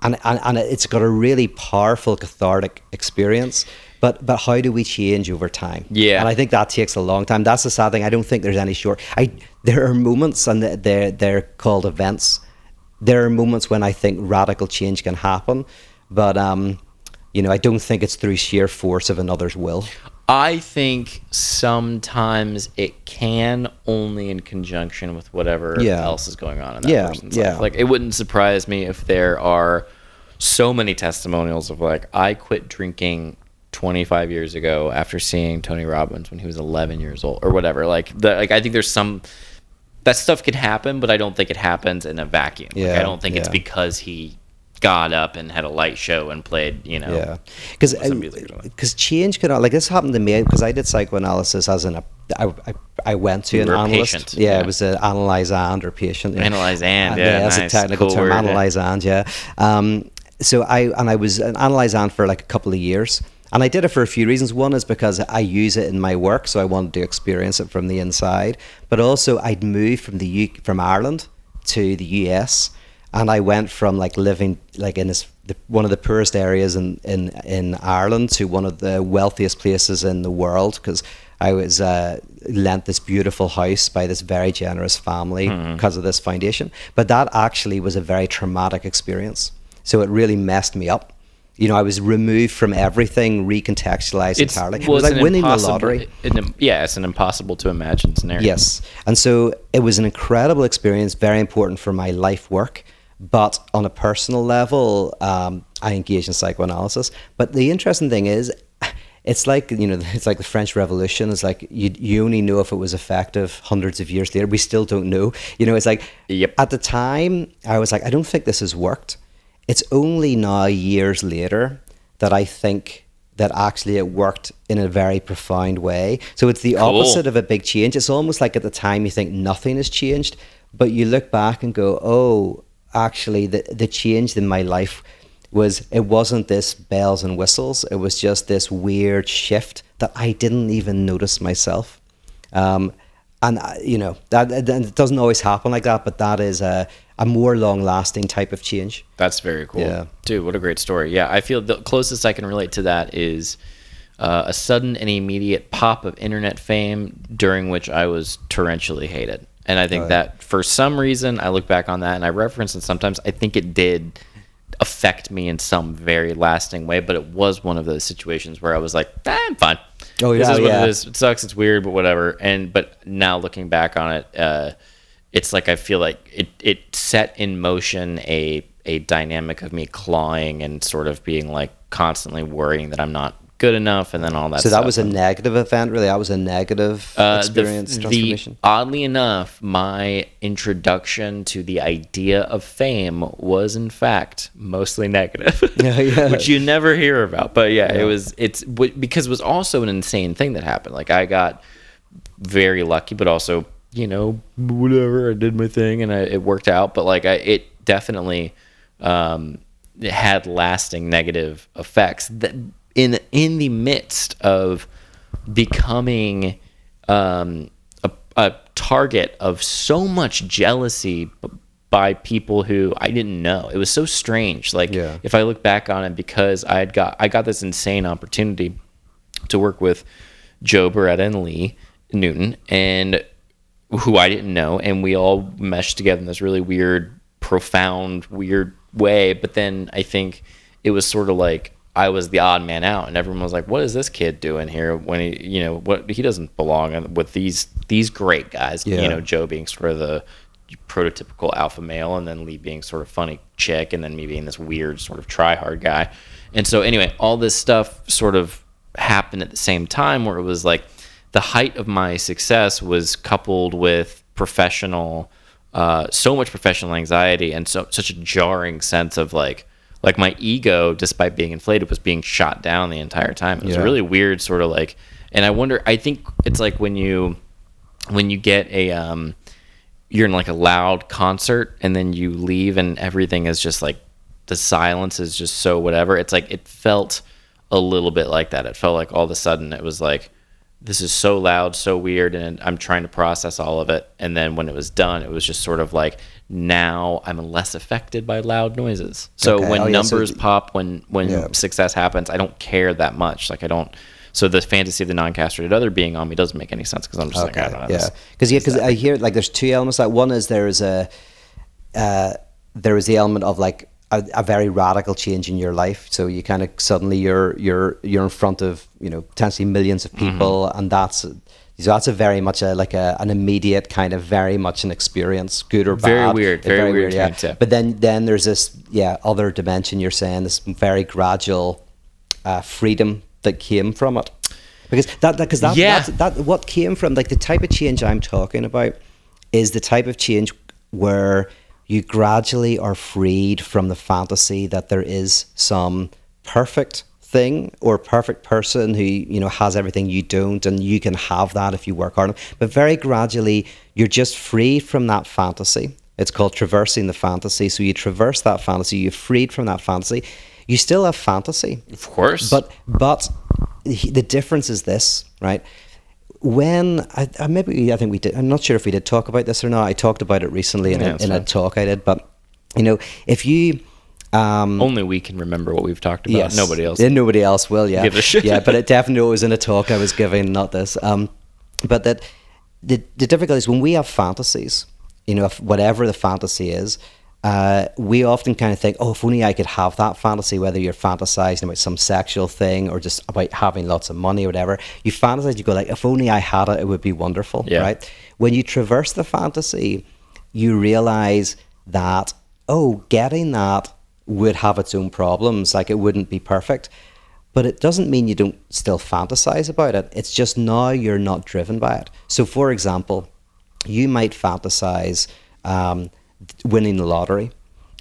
and and, and it's got a really powerful cathartic experience. But but how do we change over time? Yeah, and I think that takes a long time. That's the sad thing. I don't think there's any short. I there are moments, and they're they're called events. There are moments when I think radical change can happen, but um, you know, I don't think it's through sheer force of another's will. I think sometimes it can only in conjunction with whatever yeah. else is going on in that yeah. person's yeah. life. Like it wouldn't surprise me if there are so many testimonials of like I quit drinking 25 years ago after seeing Tony Robbins when he was 11 years old or whatever. Like the like I think there's some that stuff could happen, but I don't think it happens in a vacuum. Yeah, like, I don't think yeah. it's because he got up and had a light show and played, you know. Yeah, because because change could like this happened to me because I did psychoanalysis as an I, I, I went to you an analyst. Yeah, yeah, it was an analysand or patient. Yeah. Analysand yeah, yeah that's nice. a technical cool term. Word, analyze yeah. and yeah. Um, so I and I was an analysand for like a couple of years. And I did it for a few reasons. One is because I use it in my work, so I wanted to experience it from the inside. But also, I'd moved from the U- from Ireland to the US, and I went from like living like in this the, one of the poorest areas in, in in Ireland to one of the wealthiest places in the world because I was uh, lent this beautiful house by this very generous family mm-hmm. because of this foundation. But that actually was a very traumatic experience. So it really messed me up. You know, I was removed from everything, recontextualized it's, entirely. Well, it was like winning the lottery. An, yeah, it's an impossible to imagine scenario. Yes. And so it was an incredible experience, very important for my life work. But on a personal level, um, I engage in psychoanalysis. But the interesting thing is, it's like you know it's like the French Revolution. It's like you you only know if it was effective hundreds of years later. We still don't know. You know, it's like Yep. at the time I was like, I don't think this has worked. It's only now years later that I think that actually it worked in a very profound way. So it's the Cool. opposite of a big change. It's almost like at the time you think nothing has changed, but you look back and go, oh, actually the the change in my life was it wasn't this bells and whistles. It was just this weird shift that I didn't even notice myself. Um, and uh, you know that that- it doesn't always happen like that, but that is a a more long lasting type of change. That's very cool. Yeah. Dude, what a great story. Yeah, I feel the closest I can relate to that is uh, a sudden and immediate pop of internet fame during which I was torrentially hated. And I think Right. that for some reason, I look back on that and I reference it sometimes. I think it did affect me in some very lasting way, but it was one of those situations where I was like, eh, I'm fine. Oh, this is what yeah. it is. It sucks. It's weird, but whatever. And but now looking back on it, uh, it's like I feel like it it set in motion a a dynamic of me clawing and sort of being like constantly worrying that I'm not good enough, and then all that. So that stuff. was a negative event, really. That was a negative Uh, experience, the, transformation. oddly enough, my introduction to the idea of fame was in fact mostly negative, Yeah, yeah. which you never hear about. But yeah, it was it's because it was also an insane thing that happened. Like I got very lucky, but also you know whatever I did my thing and I, it worked out. But like I, it definitely um, it had lasting negative effects that in in the midst of becoming um, a, a target of so much jealousy by people who I didn't know. It was so strange. Like Yeah. if I look back on it, because I had got I got this insane opportunity to work with Joe Bereta and Lee Newton, and who I didn't know, and we all meshed together in this really weird, profound, weird way. But then I think it was sort of like I was the odd man out, and everyone was like, "What is this kid doing here? When he, you know, what he doesn't belong with these these great guys." Yeah. You know, Joe being sort of the prototypical alpha male, and then Lee being sort of funny chick, and then me being this weird sort of try hard guy. And so, anyway, all this stuff sort of happened at the same time, where it was like the height of my success was coupled with professional, uh, so much professional anxiety, and so such a jarring sense of like. Like my ego, despite being inflated, was being shot down the entire time. It was Yeah. really weird, sort of like, and I wonder. I think it's like when you, when you get a, um, you're in like a loud concert and then you leave and everything is just like the silence is just so whatever it's like it felt a little bit like that it felt like all of a sudden it was like this is so loud so weird and i'm trying to process all of it and then when it was done it was just sort of like now i'm less affected by loud noises so Okay. when Oh, yeah, so numbers th- pop when when Yeah. success happens i don't care that much like i don't so the fantasy of the non-castrated other being on me doesn't make any sense because i'm just like I don't know, yeah, because yeah, because I hear like there's two elements. Like one is there is a uh, there is the element of like a, a very radical change in your life. So you kind of suddenly you're you're you're in front of you know potentially millions of people, and that's so that's a very much a like a, an immediate kind of very much an experience, good or bad. Very weird, Uh, very weird yeah. yeah. But then then there's this yeah other dimension you're saying this very gradual uh, freedom that came from it. Because that, because that, Yeah. that's, that what came from like the type of change I'm talking about is the type of change where you gradually are freed from the fantasy that there is some perfect thing or perfect person who you know has everything you don't and you can have that if you work hard but very gradually you're just freed from that fantasy it's called traversing the fantasy so you traverse that fantasy you're freed from that fantasy you still have fantasy of course but but the difference is this, right? When I, I maybe I think we did. I'm not sure if we did talk about this or not. I talked about it recently in, Yeah, a, in a talk I did. But you know, if you um, only we can remember what we've talked about. Nobody else. yeah, nobody else will. Yeah, Give a shit. yeah. But it definitely was in a talk I was giving, not this. Um, but that the the difficulty is when we have fantasies. You know, if whatever the fantasy is, uh, we often kind of think, oh, if only I could have that fantasy. Whether you're fantasizing about some sexual thing or just about having lots of money or whatever, you fantasize. You go like, if only I had it, it would be wonderful, Yeah. right? When you traverse the fantasy, you realize that oh, getting that would have its own problems. Like it wouldn't be perfect. but it doesn't mean you don't still fantasize about it. It's just now you're not driven by it. So, for example, you might fantasize um, winning the lottery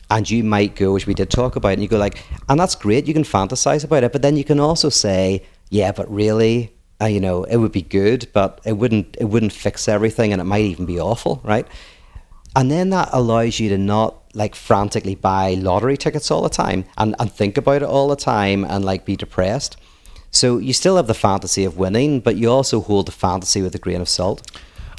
and you might go which we did talk about and you go like and that's great you can fantasize about it but then you can also say yeah but really uh, you know it would be good but it wouldn't it wouldn't fix everything and it might even be awful right and then that allows you to not like frantically buy lottery tickets all the time and, and think about it all the time and like be depressed so you still have the fantasy of winning but you also hold the fantasy with a grain of salt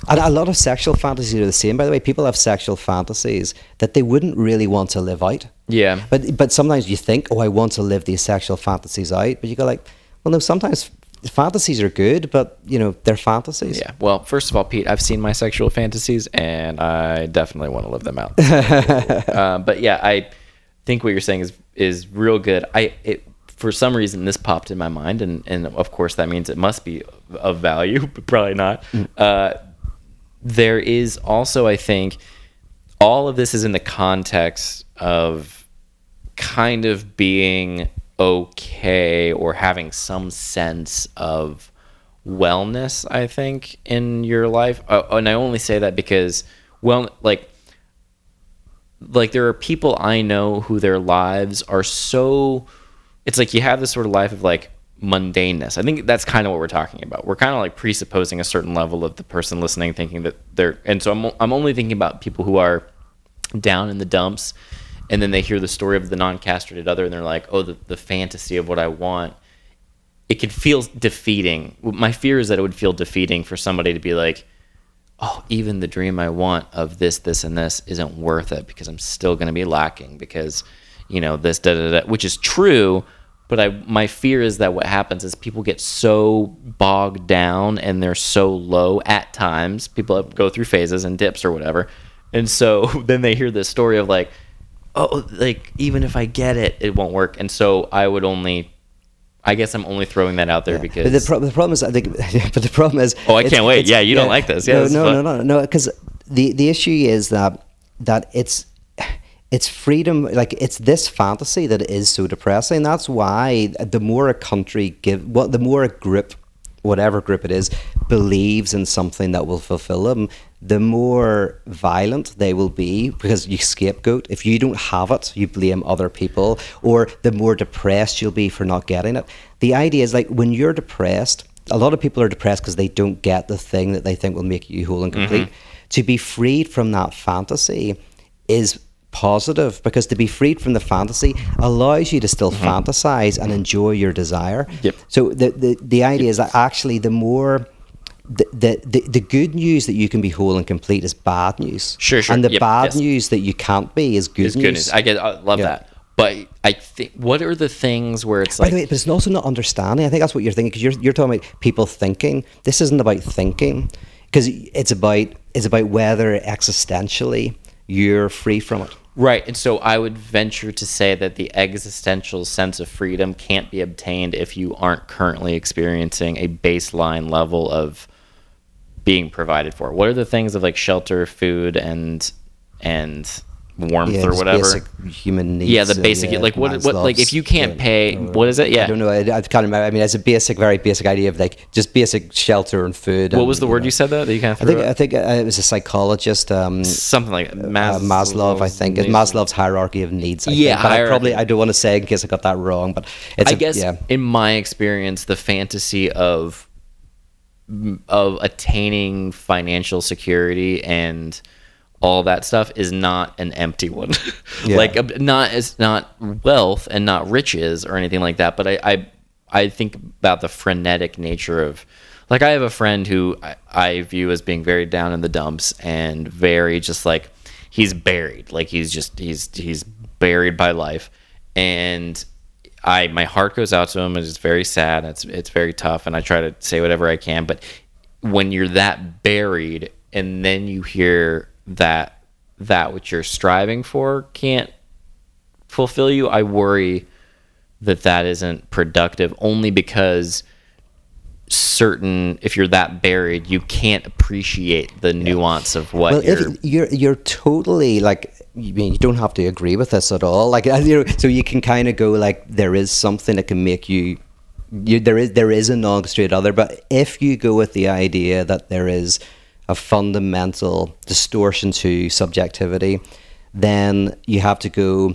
and a lot of sexual fantasies are the same, by the way. People have sexual fantasies that they wouldn't really want to live out. Yeah. But but sometimes you think, oh, I want to live these sexual fantasies out, but you go like, well, no. Sometimes fantasies are good, but you know they're fantasies. Yeah. Well, first of all, Pete, I've seen my sexual fantasies, and I definitely want to live them out. uh, but yeah, I think what you're saying is is real good. I it, for some reason this popped in my mind, and and of course that means it must be of value, but probably not. Mm. Uh, there is also, I think, all of this is in the context of kind of being okay or having some sense of wellness, I think, in your life. Uh, and I only say that because, well, like, like there are people I know who their lives are so it's like you have this sort of life of like mundaneness. I think that's kind of what we're talking about. We're kind of like presupposing a certain level of the person listening, thinking that they're, and so I'm, I'm only thinking about people who are down in the dumps and then they hear the story of the non castrated other and they're like, oh, the, the fantasy of what I want. It could feel defeating. My fear is that it would feel defeating for somebody to be like, oh, even the dream I want of this, this, and this isn't worth it because I'm still going to be lacking because, you know, this, da, da, da, which is true but I my fear is that what happens is people get so bogged down and they're so low at times. People go through phases and dips or whatever, and so then they hear this story of like, oh, like even if I get it, it won't work. And so I would only I guess I'm only throwing that out there yeah. because but the, pro- the, problem is I think, but the problem is oh I can't wait yeah you yeah, don't like this yeah no no, no no no because the the issue is that that it's it's freedom like it's this fantasy that is so depressing that's why the more a country give what well, the more a group whatever group it is believes in something that will fulfill them the more violent they will be because you scapegoat if you don't have it you blame other people or the more depressed you'll be for not getting it the idea is like when you're depressed a lot of people are depressed because they don't get the thing that they think will make you whole and complete mm-hmm. to be freed from that fantasy is positive because to be freed from the fantasy allows you to still mm-hmm. fantasize and enjoy your desire. Yep. So the, the, the idea is that actually the more the, the, the, the good news that you can be whole and complete is bad news. Sure, sure. And the yep, bad yes. news that you can't be is good, it's news. good news. I get I love yeah. that. But I think what are the things where it's By like the way, but it's also not understanding. I think that's what you're thinking because you're you're talking about people thinking. This isn't about thinking because it's about it's about whether existentially you're free from it. Right. And so I would venture to say that the existential sense of freedom can't be obtained if you aren't currently experiencing a baseline level of being provided for. What are the things of like shelter, food, and and warmth yeah, or whatever. human needs. Yeah, the basic. yeah, like what? What? Like if you can't pay, what is it? Yeah, I don't know. I, I can't remember. I mean, it's a basic, very basic idea of like just basic shelter and food. What and, was the you word know. you said that? that you kind of I think I think uh, it was a psychologist. Um, Something like Mas- uh, Maslow. I think it's Maslow's hierarchy of needs. I yeah, think. but I probably I don't want to say in case I got that wrong, but it's I a, guess yeah. in my experience, the fantasy of of attaining financial security and all that stuff is not an empty one. yeah. Like uh, not as not wealth and not riches or anything like that. But I, I I think about the frenetic nature of like I have a friend who I, I view as being very down in the dumps and very just like he's buried. Like he's just he's he's buried by life. And I my heart goes out to him. and It's very sad. It's it's very tough, and I try to say whatever I can. But when you're that buried, and then you hear that that which you're striving for can't fulfill you, I worry that that isn't productive only because certain if you're that buried you can't appreciate the nuance of what well, you're if you're you're totally like you mean you don't have to agree with this at all like you know so you can kind of go like there is something that can make you you, there is there is a non-castrated other, but if you go with the idea that there is a fundamental distortion to subjectivity, then you have to go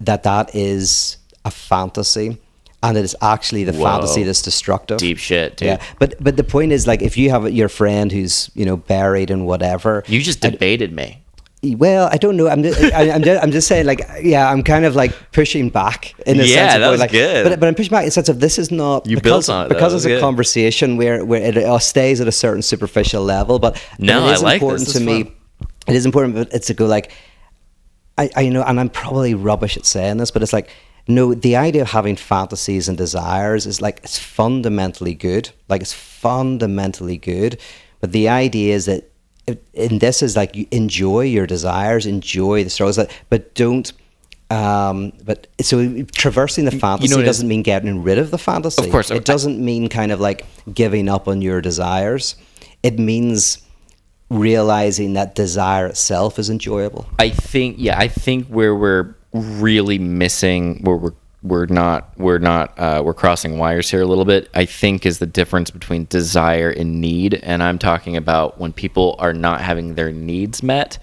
that that is a fantasy and it is actually the Whoa. fantasy that's destructive. Deep shit, dude. Yeah, but but the point is like if you have your friend who's you know buried and whatever, You just debated me. Well, I don't know. I'm just, I, I'm just, I'm just saying, like, yeah, I'm kind of like pushing back in a Yeah, sense that was like, good. But, but I'm pushing back in the sense of this is not You because, built on it, because it's was a conversation where where it stays at a certain superficial level. But but No, it is I like this. important This to is me. It is important, but it's to go like, I, I know, and I'm probably rubbish at saying this, but it's like. No, the idea of having fantasies and desires is like it's fundamentally good. Like it's fundamentally good, but the idea is that and this is like you enjoy your desires, enjoy the struggles, but don't. Um, but so traversing the fantasy it is? doesn't mean getting rid of the fantasy. Of course, I- it doesn't mean kind of like giving up on your desires. It means realizing that desire itself is enjoyable. I think yeah, I think where we're really missing where we're we're not we're not uh, we're crossing wires here a little bit. I think is the difference between desire and need, and I'm talking about when people are not having their needs met.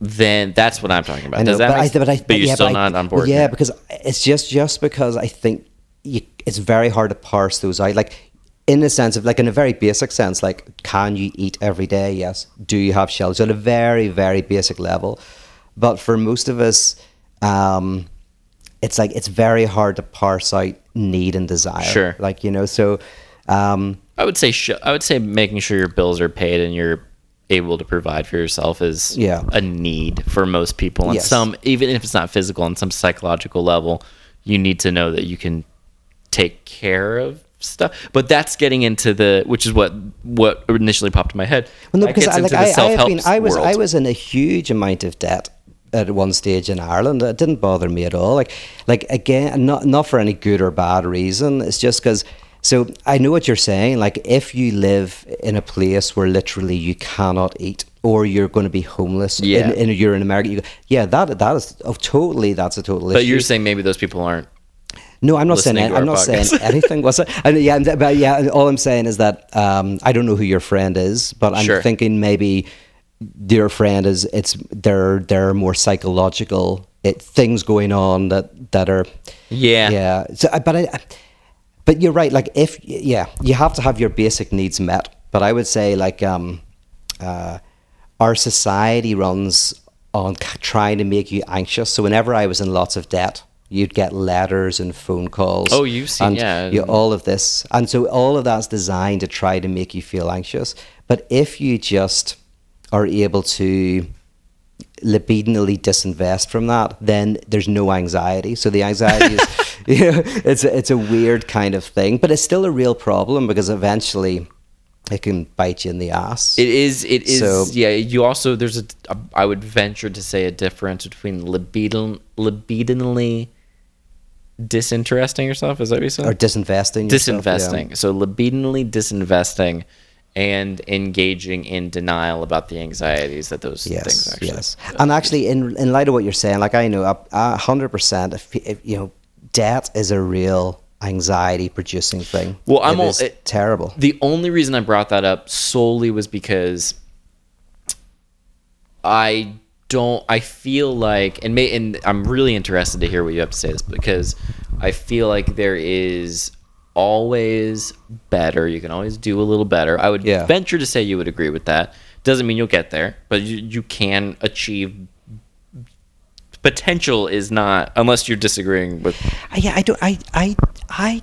Then that's what I'm talking about. Know, Does that but, make I, but, I, but you're yeah, still but I- not on board. Yeah, because it's just just because I think you, it's very hard to parse those out. Like in the sense of like in a very basic sense, like can you eat every day? Yes. Do you have shelves at a very very basic level? But for most of us, um, it's like it's very hard to parse out need and desire. Sure. Like you know, so um, I would say sh- I would say making sure your bills are paid and you're able to provide for yourself is Yeah. a need for most people. On Yes. some, even if it's not physical, on some psychological level, you need to know that you can take care of stuff. But that's getting into the, which is what what initially popped in my head. Well, no, because I, like I, I been, I was, I was in a huge amount of debt at one stage in Ireland. It didn't bother me at all. Like, like again, not not for any good or bad reason. It's just because. So I know what you're saying. Like, if you live in a place where literally you cannot eat, or you're going to be homeless, Yeah. in, in, you're in America. You go, yeah, that that is oh, totally. That's a total But issue. you're saying maybe those people aren't. No, I'm not saying to I'm not saying anything. Was it? And yeah, but yeah, all I'm saying is that um, I don't know who your friend is, but I'm Sure. thinking maybe your friend is it's there. There are more psychological it, things going on that that are Yeah. yeah. So, but I, but you're right. Like if yeah, you have to have your basic needs met. But I would say like um, uh, our society runs on trying to make you anxious. So whenever I was in lots of debt, you'd get letters and phone calls. Oh, you've seen- and yeah. you- all of this, and so all of that's designed to try to make you feel anxious. But if you just are able to libidinally disinvest from that, then there's no anxiety. So the anxiety is, you know, it's a, it's a weird kind of thing, but it's still a real problem because eventually it can bite you in the ass. It is. It is. So- yeah. You also there's a. I would venture to say a difference between libidin, libidinally disinteresting yourself. Is that what you said? or disinvesting. yourself, yeah. disinvesting. So libidinally disinvesting and engaging in denial about the anxieties that those things Yes, actually. yes. And actually, in in light of what you're saying, like I know a- hundred percent, if, if you know, debt is a real anxiety producing thing. Well, I'm It all- it- terrible. The only reason I brought that up solely was because I don't. I feel like, and may, and I'm really interested to hear what you have to say this because I feel like there is always better. You can always do a little better. I would Yeah. venture to say you would agree with that. Doesn't mean you'll get there, but you, you can achieve. Potential is not unless you're disagreeing with uh, yeah, I don't. I I I.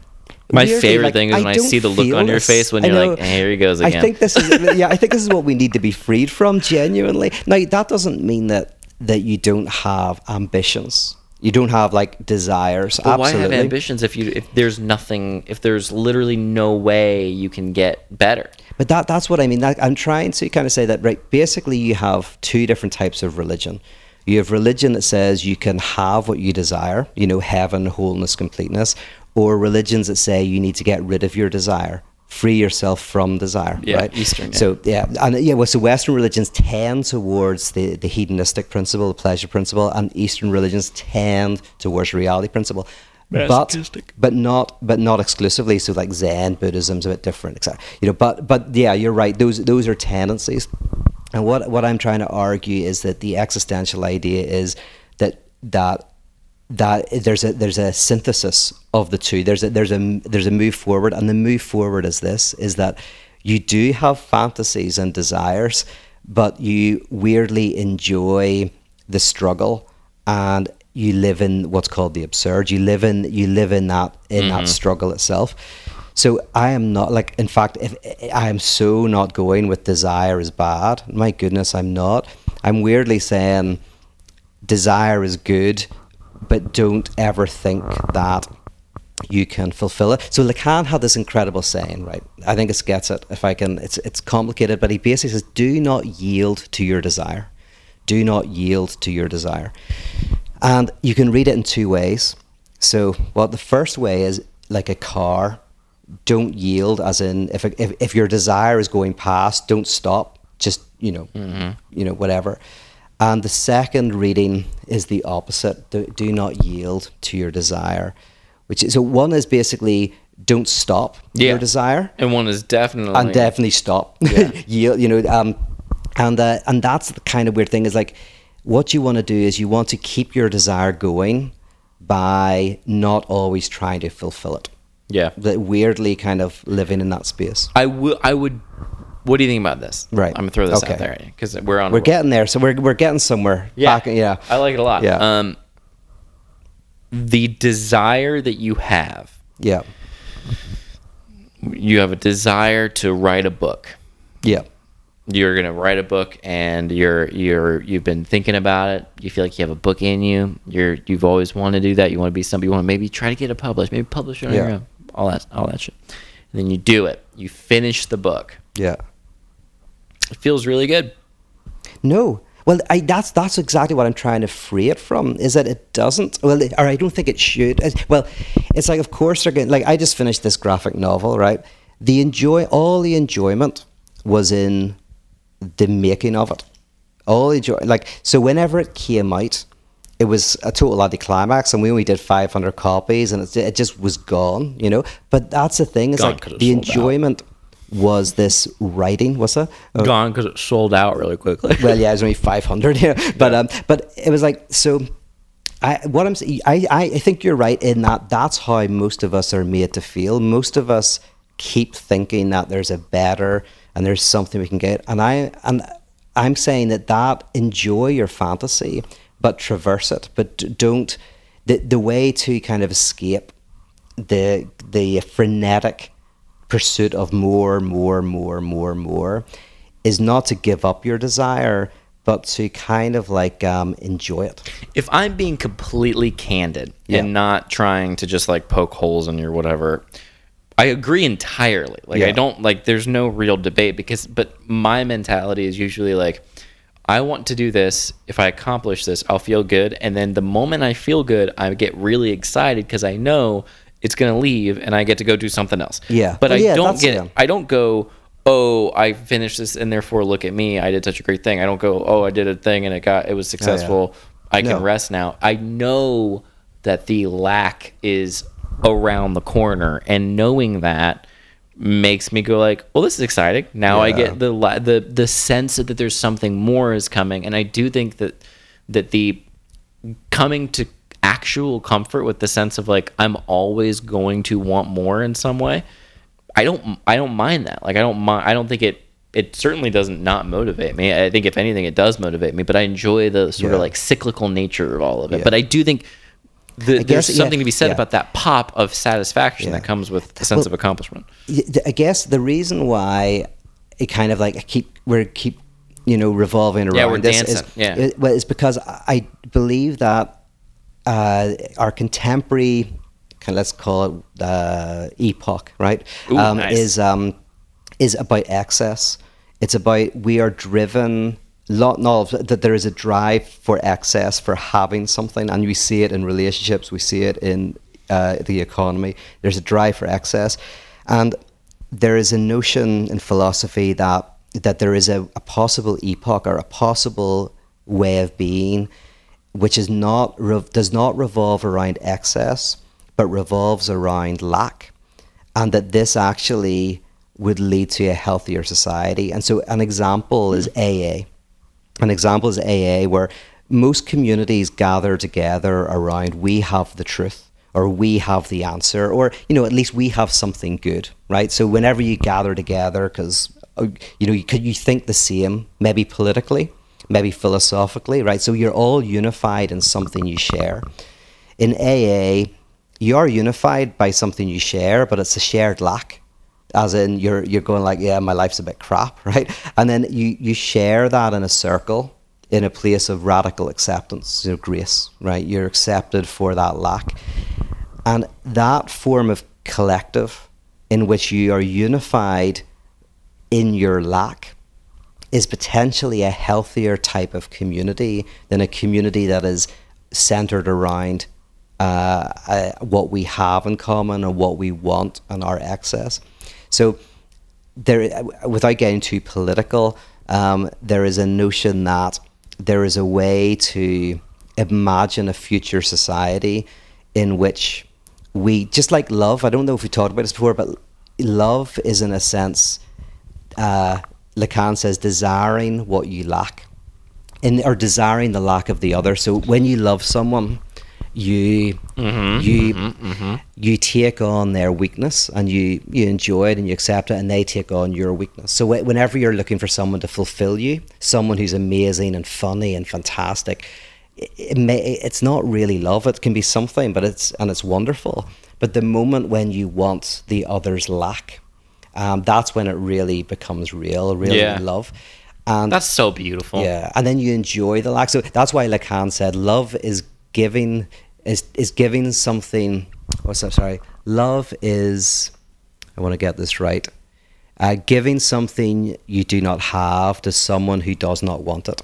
My weirdly, favorite like, thing is when I see the look on your face when you're know. like, "Hey, here he goes again." I again." think this is yeah. I think this is what we need to be freed from. Genuinely. Now that doesn't mean that that you don't have ambitions. You don't have like desires. But why Absolutely. have ambitions if you if there's nothing if there's literally no way you can get better? But that that's what I mean. That, I'm trying to kind of say that right. Basically, you have two different types of religion. You have religion that says you can have what you desire, you know, heaven, wholeness, completeness, or religions that say you need to get rid of your desire, free yourself from desire. Yeah, right. Eastern, yeah. So yeah, and yeah. Well, so Western religions tend towards the the hedonistic principle, the pleasure principle, and Eastern religions tend towards reality principle. but but not but not exclusively. So like Zen Buddhism's a bit different, etc. You know, but but yeah, you're right. Those those are tendencies. And what what I'm trying to argue is that the existential idea is that that that there's a there's a synthesis of the two. There's a there's a there's a move forward, and the move forward is this: is that you do have fantasies and desires, but you weirdly enjoy the struggle, and you live in what's called the absurd. You live in you live in that in that mm-hmm. struggle itself. So I am not like. In fact, if I am so not going with desire is bad. My goodness, I'm not. I'm weirdly saying desire is good, but don't ever think that you can fulfill it. So Lacan had this incredible saying, right? I think it gets it. If I can, it's it's complicated, but he basically says, "Do not yield to your desire. Do not yield to your desire." And you can read it in two ways. So, well, the first way is like a car. Don't yield, as in if if if your desire is going past, don't stop. Just you know, mm-hmm. you know, whatever. And the second reading is the opposite. Do, do not yield to your desire. Which is, so one is basically don't stop Yeah. your desire And one is definitely and definitely stop. Yeah. yield, you know, um, and uh, and that's the kind of weird thing is like what you want to do is you want to keep your desire going by not always trying to fulfill it. yeah. That weirdly kind of living in that space. I would. I would. What do you think about this? Right. I'm gonna throw this Okay. out there because we're on. We're getting there, so we're we're getting somewhere. Yeah. Back, yeah. I like it a lot. Yeah. Um, the desire that you have, Yeah. you have a desire to write a book. Yeah. You're gonna write a book, and you're you're you've been thinking about it. You feel like you have a book in you. You're you've always wanted to do that. You want to be somebody. You want to maybe try to get it published. Maybe publish it on your Yeah. own. All that all that shit. And then you do it. You finish the book. Yeah. It feels really good. No. Well, I, that's that's exactly what I'm trying to free it from. Is that it doesn't? Well, or I don't think it should. It- Well, it's like, of course, they're going. Like, I just finished this graphic novel, right? The enjoy, all the enjoyment was in the making of it. All the joy, like, so whenever it came out, it was a total anticlimax, and we only did 500 copies, and it, it just was gone, you know. But that's the thing. Is Gone like the enjoyment. out. Was this writing. What's that? Oh, Gone because it sold out really quickly. well, yeah, it was only 500, yeah. But um, but it was like so. I what I'm saying, I I think you're right in that that's how most of us are made to feel. Most of us keep thinking that there's a better and there's something we can get, and I and I'm saying that that enjoy your fantasy, but traverse it, but don't the the way to kind of escape the the frenetic pursuit of more, more, more, more, more is not to give up your desire, but to kind of like um, enjoy it. if I'm being completely candid Yeah. and not trying to just like poke holes in your whatever, I agree entirely. Like I don't like there's no real debate because but my mentality is usually like I want to do this. If I accomplish this, I'll feel good and then the moment I feel good, I get really excited because I know it's going to leave and I get to go do something else. Yeah. But Well, I yeah, don't get yeah. I don't go oh, I finished this and therefore look at me. I did such a great thing. I don't go, oh, I did a thing and it got it was oh, successful. I can No. rest now. I know that the lack is around the corner, and knowing that makes me go like, well, this is exciting. Now I get the the the sense that there's something more is coming, and I do think that that the coming to actual comfort with the sense of like I'm always going to want more in some way. I don't I don't mind that. Like I don't mind I don't think it it certainly doesn't not motivate me. I think if anything it does motivate me, but I enjoy the sort Yeah. of like cyclical nature of all of it. Yeah. But I do think the, guess, there's yeah, something to be said yeah. about that pop of satisfaction Yeah. that comes with the sense Well, of accomplishment. I guess the reason why it kind of like I keep we're keep you know revolving around Yeah, we're this dancing, is yeah. it- well, it's because I I believe that uh, our contemporary let's call it uh, epoch right Ooh, um, nice. is um, is about excess. It's about we are driven. Lot not of- that there is a drive for excess for having something, and we see it in relationships. We see it in uh, the economy. There's a drive for excess, and there is a notion in philosophy that that there is a, a possible epoch or a possible way of being, which is not does not revolve around excess, but revolves around lack, and that this actually would lead to a healthier society. And so, an example is AA. An example is AA, where most communities gather together around we have the truth or we have the answer or you know at least we have something good right so whenever you gather together because uh, you know you, you think the same maybe politically maybe philosophically right so you're all unified in something you share in aa you are unified by something you share but it's a shared lack as in you're you're going like yeah my life's a bit crap right and then you you share that in a circle in a place of radical acceptance, know, grace, right? You're accepted for that lack. And that form of collective in which you are unified in your lack is potentially a healthier type of community than a community that is centered around uh, uh, what we have in common and what we want and our excess. So, there, without getting too political, um, there is a notion that there is a way to imagine a future society in which we just like love. I don't know if we talked about this before, but love is in a sense, uh, Lacan says, desiring what you lack, in or desiring the lack of the other. So when you love someone, you mm-hmm, you mm-hmm, mm-hmm. you take on their weakness and you you enjoy it and you accept it and they take on your weakness so whenever you're looking for someone to fulfill you someone who's amazing and funny and fantastic it, it may, it's not really love it can be something but it's and it's wonderful but the moment when you want the other's lack um, that's when it really becomes real really yeah. love and that's so beautiful yeah and then you enjoy the lack so that's why lacan said love is giving is is giving something. What's that? Sorry, love is. I want to get this right. Uh, giving something you do not have to someone who does not want it.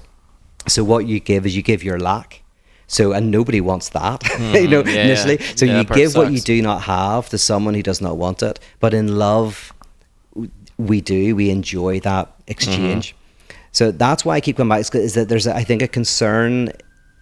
So what you give is you give your lack. So and nobody wants that, mm-hmm. you know, yeah, initially. So yeah, you give sucks. what you do not have to someone who does not want it. But in love, we do. We enjoy that exchange. Mm-hmm. So that's why I keep coming back. Is that there's, I think, a concern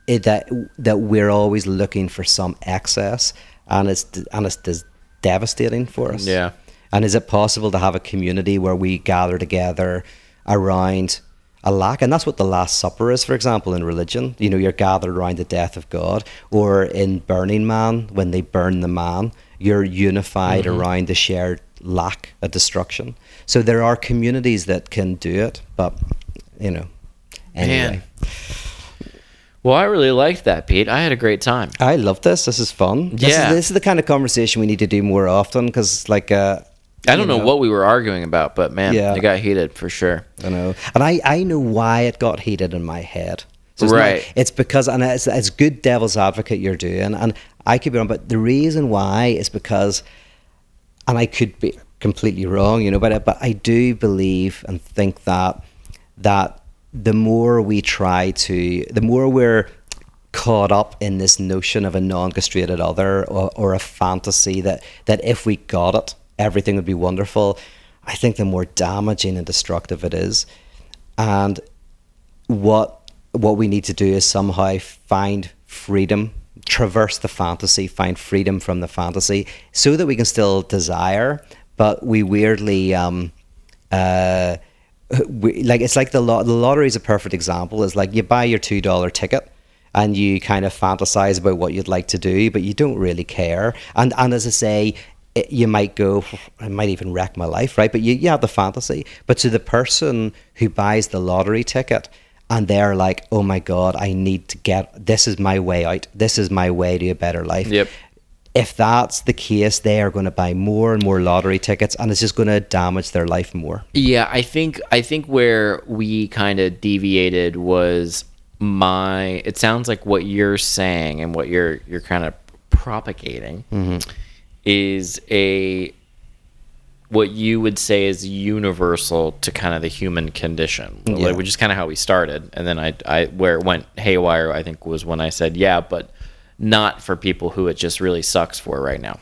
that that we're always looking for some excess, and it's and it's devastating for us. Yeah. And is it possible to have a community where we gather together around a lack? And that's what the Last Supper is, for example, in religion. You know, you're gathered around the death of God, or in Burning Man, when they burn the man, you're unified mm-hmm. around the shared lack of destruction. So there are communities that can do it, but you know, anyway. Man. Well, I really liked that, Pete. I had a great time. I love this. This is fun. This yeah. Is, this is the kind of conversation we need to do more often because, like, uh, I don't know, know, what we were arguing about, but man, yeah. it got heated for sure. I know. And I, I know why it got heated in my head. So it's right. Not, it's because, and it's, it's good devil's advocate you're doing. And I could be wrong, but the reason why is because, and I could be completely wrong, you know, but, but I do believe and think that, that the more we try to, the more we're caught up in this notion of a non-castrated other or, or a fantasy that that if we got it, everything would be wonderful. I think the more damaging and destructive it is, and what what we need to do is somehow find freedom, traverse the fantasy, find freedom from the fantasy, so that we can still desire, but we weirdly. Um, uh, we, like it's like the the lottery is a perfect example. It's like you buy your two dollar ticket and you kind of fantasize about what you'd like to do, but you don't really care. And and as I say, it, you might go, I might even wreck my life, right? But you, you have the fantasy. But to the person who buys the lottery ticket and they're like, oh my God, I need to get, this is my way out. This is my way to a better life. Yep if that's the case, they are going to buy more and more lottery tickets, and it's just going to damage their life more. Yeah, I think I think where we kind of deviated was my. It sounds like what you're saying and what you're you're kind of propagating mm-hmm. is a what you would say is universal to kind of the human condition, yeah. which is kind of how we started. And then I, I where it went haywire, I think was when I said, yeah, but not for people who it just really sucks for right now.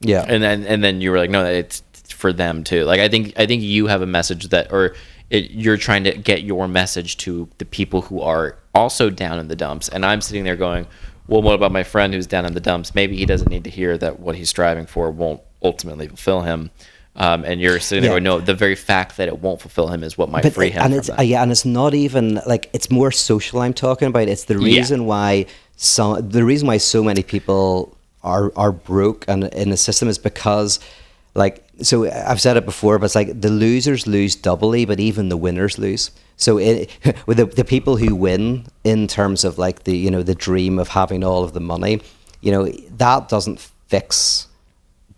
Yeah. And then and then you were like, no, it's for them too. Like I think I think you have a message that or it, you're trying to get your message to the people who are also down in the dumps. And I'm sitting there going, well, what about my friend who's down in the dumps? Maybe he doesn't need to hear that what he's striving for won't ultimately fulfill him. Um, and you're sitting there, Yeah. going, no, the very fact that it won't fulfill him is what might but free him and it's that. yeah, and it's not even like it's more social. I'm talking about. It's the Yeah. reason why some the reason why so many people are are broke and in the system is because like so I've said it before, but it's like the losers lose doubly, but even the winners lose. So it, with the, the people who win in terms of like the you know the dream of having all of the money, you know that doesn't fix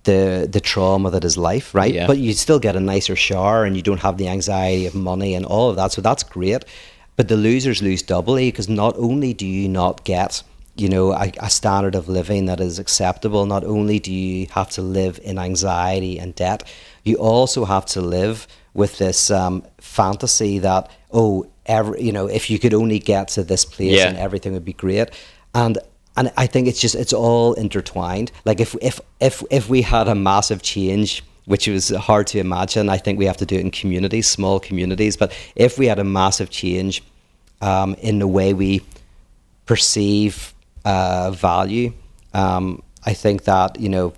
the the trauma that is life, right? Yeah. But you still get a nicer shower and you don't have the anxiety of money and all of that. So that's great. But the losers lose doubly because not only do you not get, you know, a, a standard of living that is acceptable, not only do you have to live in anxiety and debt, you also have to live with this um, fantasy that oh, every you know, if you could only get to this place Yeah. and everything would be great, and and I think it's just it's all intertwined. Like if if if if we had a massive change, which was hard to imagine, I think we have to do it in communities, small communities. But if we had a massive change um, in the way we perceive uh, value, um, I think that you know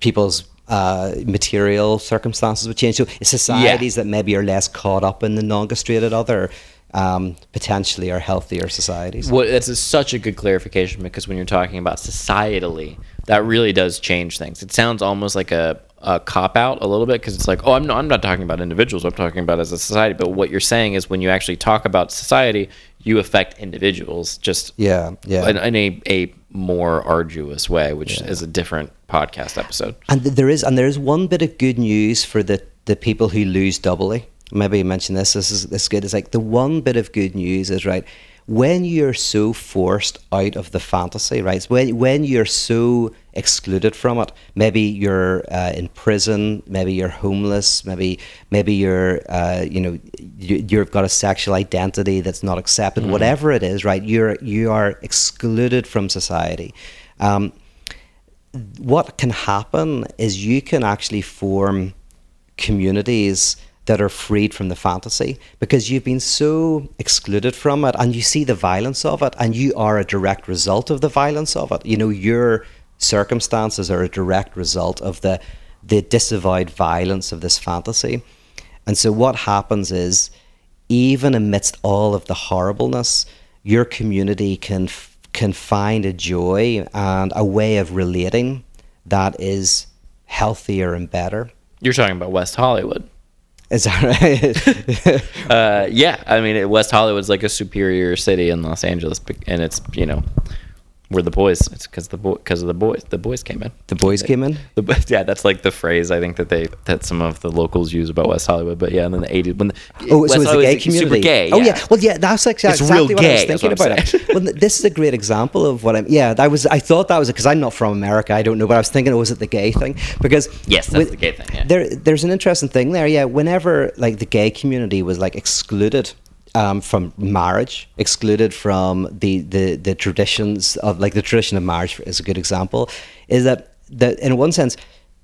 people's uh, material circumstances would change. So societies that maybe are less caught up in the non-castrated other um, potentially are healthier societies. Well, that's a, such a good clarification because when you're talking about societally, that really does change things. It sounds almost like a, a cop out a little bit because it's like, oh, I'm not, I'm not talking about individuals. I'm talking about as a society. But what you're saying is when you actually talk about society, you affect individuals just Yeah, yeah. in, in a, a more arduous way, which is a different podcast episode. And there is and there is one bit of good news for the, the people who lose doubly. Maybe you mentioned this. This is this is good. It's like the one bit of good news is right when you're so forced out of the fantasy, right? When when you're so excluded from it, maybe you're uh, in prison, maybe you're homeless, maybe maybe you're uh, you know you, you've got a sexual identity that's not accepted. Whatever it is, right? You're you are excluded from society. Um, what can happen is you can actually form communities that are freed from the fantasy because you've been so excluded from it and you see the violence of it and you are a direct result of the violence of it you know your circumstances are a direct result of the the disavowed violence of this fantasy and so what happens is even amidst all of the horribleness your community can f- can find a joy and a way of relating that is healthier and better You're talking about West Hollywood. is that right? Uh, yeah, I mean, West Hollywood's like a superior city in Los Angeles, and it's you know, we're the boys. It's because the because of the boys. The boys came in. the boys came in. The, yeah, that's like the phrase I think that they that some of the locals use about West Hollywood. But yeah, and then the '80s when the, Oh, West so it's the Hollywood's gay community. super gay. Oh yeah. Well, yeah. That's exactly real what I was thinking about. Well, this is a great example of what I'm. Yeah, I was. I thought that was because I'm not from America. I don't know, but I was thinking, oh, was it the gay thing? Because Yes, that's the gay thing, yeah. There, there's an interesting thing there. Yeah, whenever like the gay community was like excluded. Um, from marriage, excluded from the, the, the traditions of like the tradition of marriage is a good example, is that that in one sense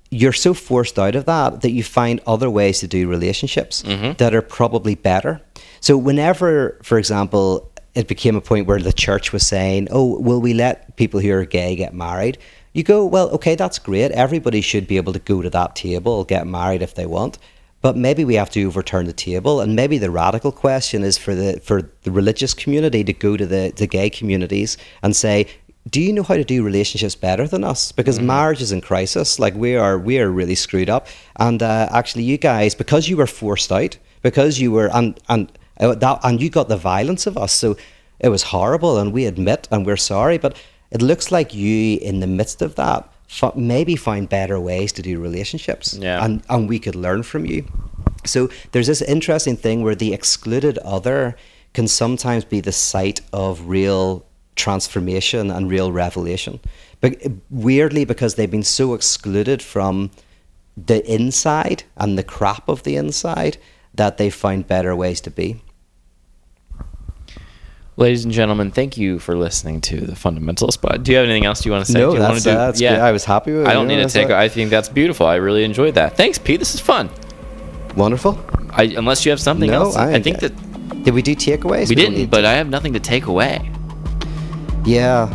you're so forced out of that that you find other ways to do relationships that are probably better. So whenever, for example, it became a point where the church was saying, "Oh, will we let people who are gay get married?" You go, "Well, okay, that's great. Everybody should be able to go to that table, get married if they want." But maybe we have to overturn the table, and maybe the radical question is for the for the religious community to go to the, the gay communities and say, do you know how to do relationships better than us? Because marriage is in crisis. Like we are, we are really screwed up. And uh, actually, you guys, because you were forced out, because you were, and and uh, that, and you got the violence of us. So it was horrible, and we admit, and we're sorry. But it looks like you, in the midst of that, f- maybe find better ways to do relationships. Yeah. And and we could learn from you. So there's this interesting thing where the excluded other can sometimes be the site of real transformation and real revelation. But eh, weirdly, because they've been so excluded from the inside and the crap of the inside, that they find better ways to be. Ladies and gentlemen, thank you for listening to the Fundamental Spot. Do you have anything else you want to say? No, do you that's- uh, that's good. I was happy with it, I don't you know, need to take. I think that's beautiful. I really enjoyed that. Thanks, Pete. This is fun. Wonderful. I, unless you have something No, else, I- I, think that Did we do takeaways? we don't didn't. But I have nothing to take away. yeah,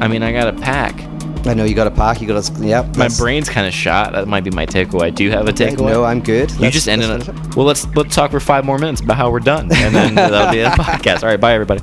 I mean, I got a pack. I know you got a pack. You got a yeah. My brain's kind of shot. That might be my takeaway. Do you have a takeaway? No, I'm good. You Let's- just ended it. Well, let's let's talk for five more minutes about how we're done, and then that'll be a podcast. All right, bye everybody.